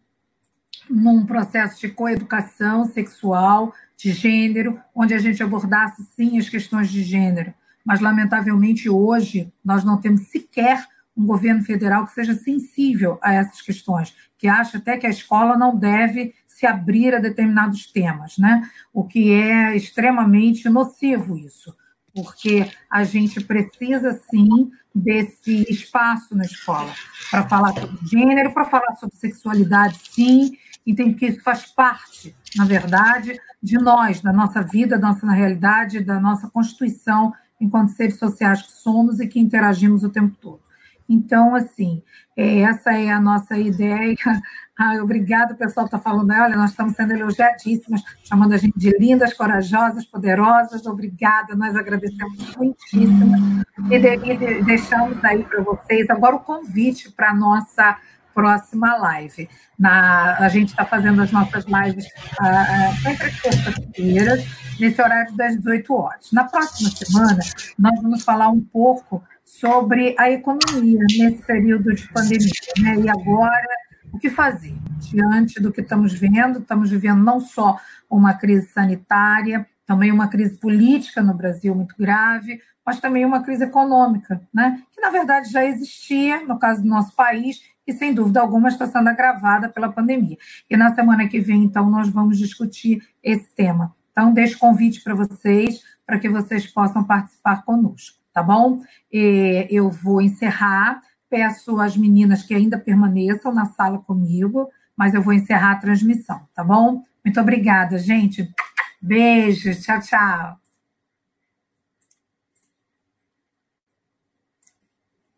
num processo de coeducação sexual, de gênero, onde a gente abordasse sim as questões de gênero. Mas, lamentavelmente, hoje, nós não temos sequer um governo federal que seja sensível a essas questões, que acha até que a escola não deve se abrir a determinados temas, né? O que é extremamente nocivo isso, porque a gente precisa sim desse espaço na escola para falar sobre gênero, para falar sobre sexualidade, sim, e tem que isso faz parte, na verdade, de nós, da nossa vida, da nossa realidade, da nossa constituição enquanto seres sociais que somos e que interagimos o tempo todo. Então, assim, é, essa é a nossa ideia. Ah, obrigado, o pessoal está falando, olha, nós estamos sendo elogiadíssimas, chamando a gente de lindas, corajosas, poderosas. Obrigada, nós agradecemos muitíssimo. E, de, deixamos aí para vocês agora o convite para a nossa próxima live. Na, a gente está fazendo as nossas lives uh, sempre às terças-feiras, nesse horário das 18 horas. Na próxima semana, nós vamos falar um pouco sobre a economia nesse período de pandemia. Né? E agora, o que fazer? Diante do que estamos vendo, estamos vivendo não só uma crise sanitária, também uma crise política no Brasil muito grave, mas também uma crise econômica, né? que na verdade já existia no caso do nosso país e sem dúvida alguma está sendo agravada pela pandemia. E na semana que vem, então, nós vamos discutir esse tema. Então, deixo convite para vocês, para que vocês possam participar conosco tá bom? eu vou encerrar, peço às meninas que ainda permaneçam na sala comigo, mas eu vou encerrar a transmissão, tá bom? Muito obrigada, gente. Beijo, tchau, tchau.